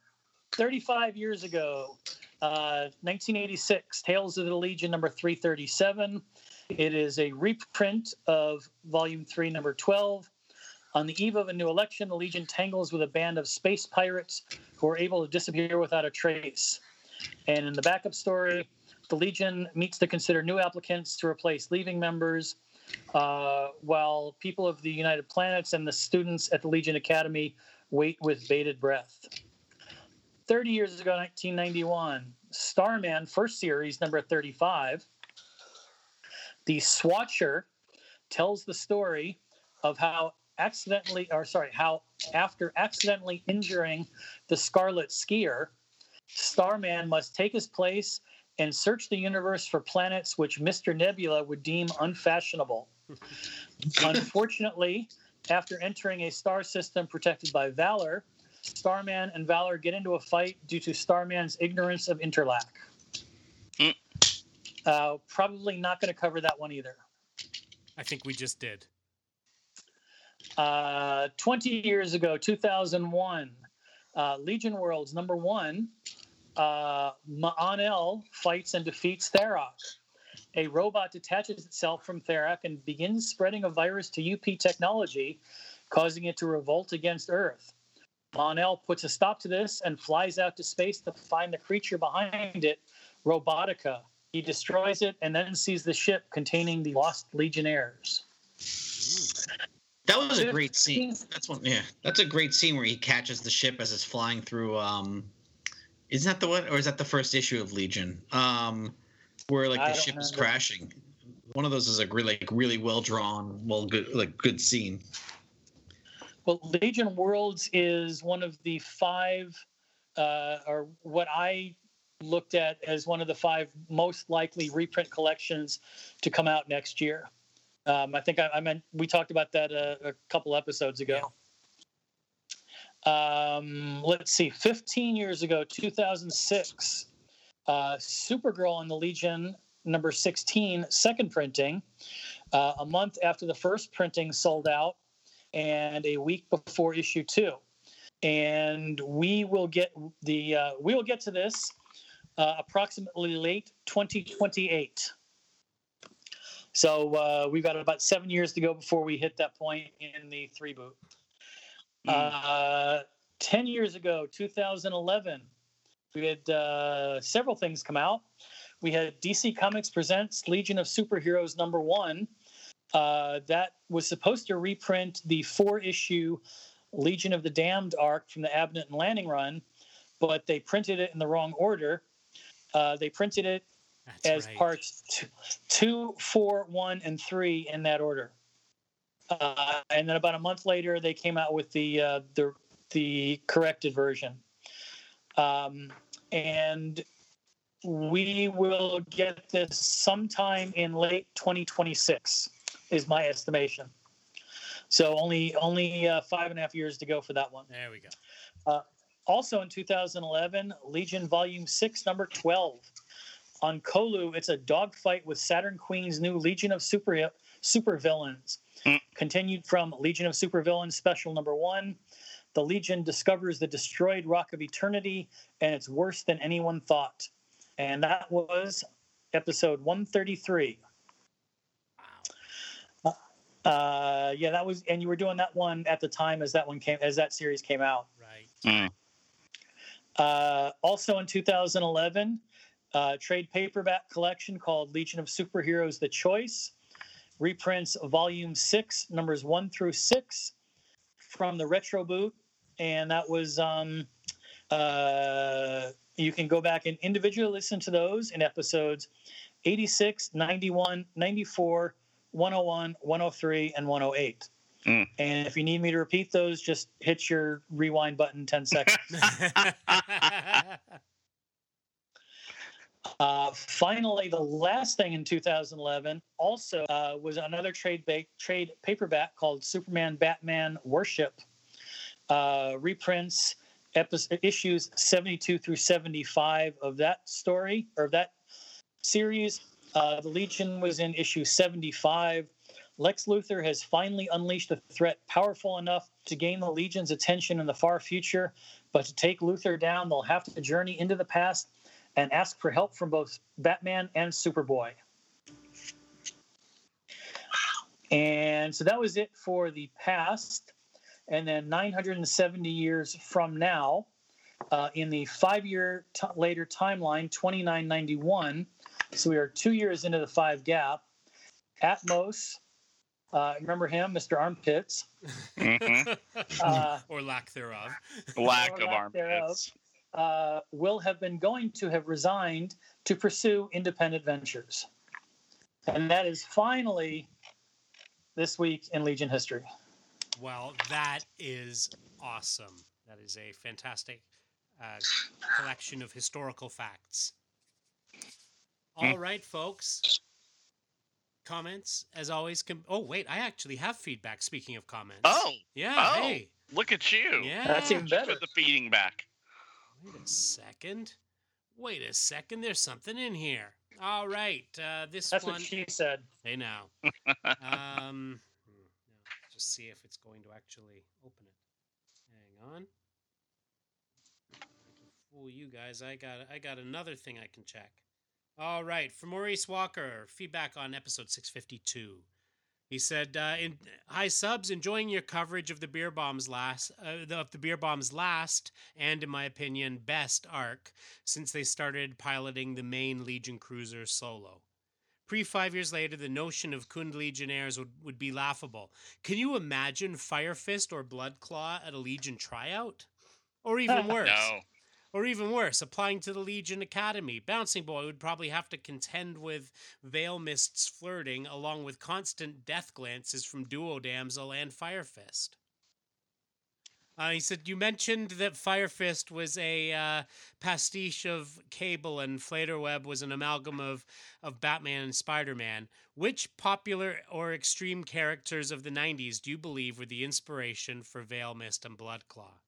35 years ago, uh, 1986, Tales of the Legion number 337. It is a reprint of volume 3, number 12. On the eve of a new election, the Legion tangles with a band of space pirates who are able to disappear without a trace. And in the backup story, the Legion meets to consider new applicants to replace leaving members, uh, while people of the United Planets and the students at the Legion Academy wait with bated breath. 30 years ago, 1991, Starman, first series, number 35. The Swatcher tells the story of how accidentally, or sorry, how after accidentally injuring the Scarlet Skier, Starman must take his place and search the universe for planets which Mr. Nebula would deem unfashionable. Unfortunately, after entering a star system protected by Valor, Starman and Valor get into a fight due to Starman's ignorance of Interlac.
Mm.
Uh, probably not going to cover that one either.
I think we just did.
Uh, 20 years ago, 2001, uh, Legion Worlds number one, uh, Mon-El fights and defeats Tharok. A robot detaches itself from Tharok and begins spreading a virus to UP technology, causing it to revolt against Earth. Mon-El puts a stop to this and flies out to space to find the creature behind it, Robotica. He destroys it and then sees the ship containing the lost Legionnaires.
That was a great scene. That's one. Yeah, that's a great scene where he catches the ship as it's flying through. Um, isn't that the one, or is that the first issue of Legion? Um, where like the
don't
ship is crashing. One of those is a really, like, really well drawn, well, good, like good scene.
Well, Legion Worlds is one of the five, uh, or what I looked at as one of the five most likely reprint collections to come out next year. Um, I think I, I meant we talked about that a, a couple episodes ago. Um, let's see, 15 years ago, 2006, uh, Supergirl and the Legion number 16, second printing. Uh, a month after the first printing sold out, and a week before issue two. And we will get the uh, we will get to this uh, approximately late 2028. So uh, we've got about seven years to go before we hit that point in the three boot. Uh, Ten years ago, 2011, we had uh, several things come out. We had DC Comics presents Legion of Superheroes number one. Uh, that was supposed to reprint the four issue Legion of the Damned arc from the Abnett and Lanning run, but they printed it in the wrong order. Uh, they printed it
That's
as
right.
parts two, two, four, one, and three in that order. Uh, and then about a month later, they came out with the uh, the the corrected version. Um, and we will get this sometime in late 2026, is my estimation. So only only uh, five and a half years to go for that one.
There we go.
Also in 2011, Legion Volume 6, number 12. On Kolu, it's a dogfight with Saturn Queen's new Legion of Super supervillains.
Mm.
Continued from Legion of Supervillains Special Number 1. The Legion discovers the destroyed Rock of Eternity, and it's worse than anyone thought. And that was episode 133. Uh, yeah, that was, and you were doing that one at the time as that one came, as that series came out.
Right.
Uh, also in 2011, uh, trade paperback collection called Legion of Superheroes: The Choice reprints Volume Six, numbers one through six, from the Retro Boot, and that was. Um, uh, you can go back and individually listen to those in episodes 86, 91, 94, 101, 103, and 108.
Mm.
And if you need me to repeat those, just hit your rewind button 10 seconds. Uh, finally, the last thing in 2011 also uh, was another trade ba- trade paperback called Superman Batman Worship. Uh, reprints issues 72 through 75 of that story or that series. Uh, the Legion was in issue 75. Lex Luthor has finally unleashed a threat powerful enough to gain the Legion's attention in the far future. But to take Luthor down, they'll have to journey into the past and ask for help from both Batman and Superboy. And so that was it for the past. And then 970 years from now, uh, in the five year t- later timeline, 2991, so we are two years into the five gap, Atmos, uh, remember him, Mr. Armpits,
Mhm.
uh,
or lack thereof.
Lack
Or
of
armpits. thereof.
Armpits.
uh, will have been going to have resigned to pursue independent ventures. And that is finally this week in Legion history.
Well, that is awesome. That is a fantastic uh, collection of historical facts. All right, folks. Comments, as always. Can... Oh, wait, I actually have feedback. Speaking of comments.
Oh,
yeah.
oh.
Hey,
look at you.
yeah.
That's even better.
Put the feeding back.
Wait a second. Wait a second. There's something in here. All right. Uh, this one
That's
one.
what she said.
Hey now. um, no, just see if it's going to actually open it. Hang on. I fool you guys. I got I got another thing I can check. All right, for Maurice Walker, feedback on episode 652. He said, uh, in, "Hi subs, enjoying your coverage of the Bierbaums last uh, the- of the Bierbaums last and, in my opinion, best arc since they started piloting the main Legion cruiser solo. Pre five years later, the notion of Khund Legionnaires would, would be laughable. Can you imagine Fire Fist or Blood Claw at a Legion tryout? Or even worse.
No.
Or even worse, applying to the Legion Academy. Bouncing Boy would probably have to contend with Veil Mist's flirting, along with constant death glances from Duo Damsel and Fire Fist. Uh, he said, You mentioned that Fire Fist was a uh, pastiche of Cable and Flederweb was an amalgam of, of Batman and Spider Man. Which popular or extreme characters of the 90s do you believe were the inspiration for Veil Mist and Bloodclaw?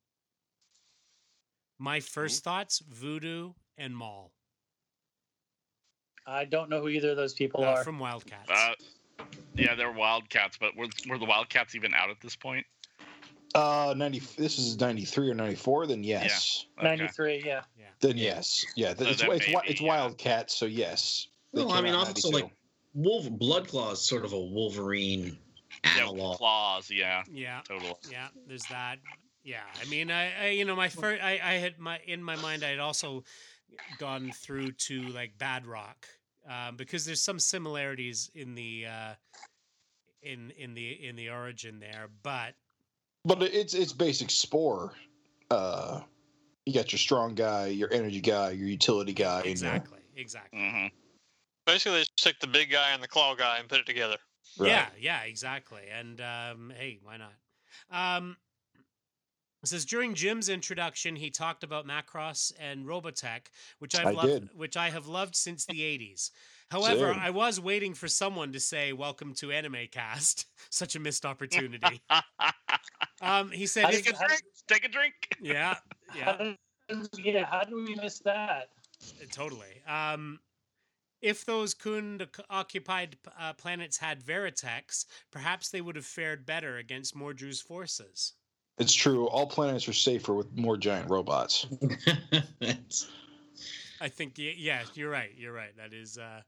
My first thoughts Voodoo and Maul
I don't know who either of those people
uh,
are.
from Wildcats.
Uh, yeah, they're Wildcats, but were, were the Wildcats even out at this point?
Uh, ninety. This is ninety three or ninety four. Then yes.
Okay.
93, yeah.
Then yes. Yeah.
So
it's
that
it's,
may
wi- it's
yeah.
Wildcat. So yes. They
Well, I mean, also
92.
like Wolf Bloodclaw is sort of a Wolverine
Yeah, claws. Yeah,
yeah.
Total.
Yeah, there's that. Yeah, I mean, I, I you know, my first, I, I had my in my mind, I had also gone through to like Badrock, um, because there's some similarities in the uh, in in the in the origin there, but
But it's it's basic spore. Uh, you got your strong guy, your energy guy, your utility guy. and your-
exactly, exactly.
hmm
Basically, they just took the big guy and the claw guy and put it together.
right.
Yeah, yeah, exactly. And um, hey, why not? Um, it says during Jim's introduction, he talked about Macross and Robotech, which I've
I
loved,
did.
which I have loved since the '80s. However,
Same.
I was waiting for someone to say "Welcome to Anime Cast." Such a missed opportunity. um, he said,
Take a drink. Take a drink.
"Yeah,
How
yeah,
did, yeah, how do we miss that?
totally." Um, if those Khund occupied uh, planets had Veritechs, perhaps they would have fared better against Mordru's forces.
It's true. All planets are safer with more giant robots.
That's-
I think y- yeah, you're right. You're right. That is uh,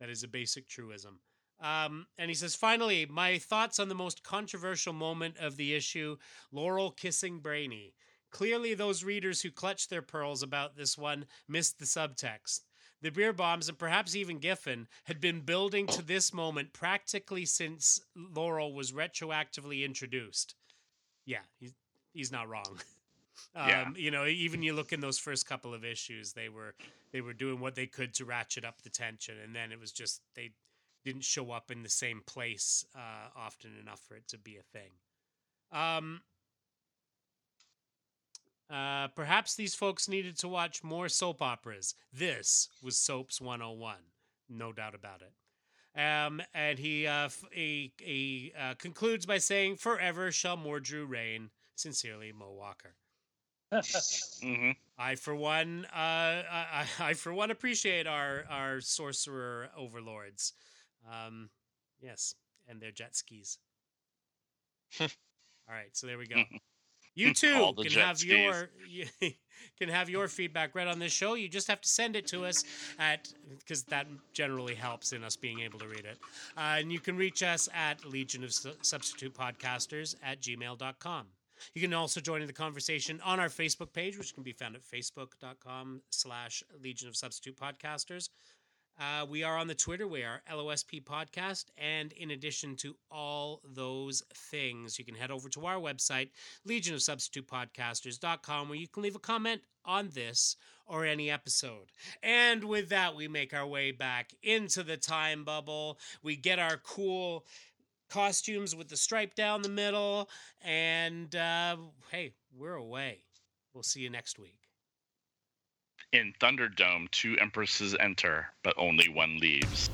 that is a basic truism. Um, and he says, finally, my thoughts on the most controversial moment of the issue: Laurel kissing Brainy. Clearly, those readers who clutched their pearls about this one missed the subtext. The Bierbaums and perhaps even Giffen had been building to this moment practically since Laurel was retroactively introduced. Yeah, he's, he's not wrong. Um,
Yeah.
You know, even you look in those first couple of issues, they were they were doing what they could to ratchet up the tension, and then it was just they didn't show up in the same place uh, often enough for it to be a thing. Um, uh, perhaps these folks needed to watch more soap operas. This was Soaps 101, no doubt about it. Um, and he, uh, f- he, he uh, concludes by saying, Forever shall Mordru reign. Sincerely, Mo Walker.
hmm
I, for one, uh, I, I, I for one appreciate our our sorcerer overlords. Um, yes, and their jet skis. All right, so there we go. You too can have
skis.
your you can have your feedback read on this show. You just have to send it to us at because that generally helps in us being able to read it. Uh, and you can reach us at Legion of Su- Substitute Podcasters at gmail.com. You can also join in the conversation on our Facebook page, which can be found at facebook.com slash Legion of Substitute Podcasters. Uh, we are on the Twitter. We are LOSP Podcast. And in addition to all those things, you can head over to our website, Legion of Substitute Podcasters.com, where you can leave a comment on this or any episode. And with that, we make our way back into the time bubble. We get our cool costumes with the stripe down the middle. And uh, hey, we're away. We'll see you next week.
In Thunderdome, two empresses enter, but only one leaves.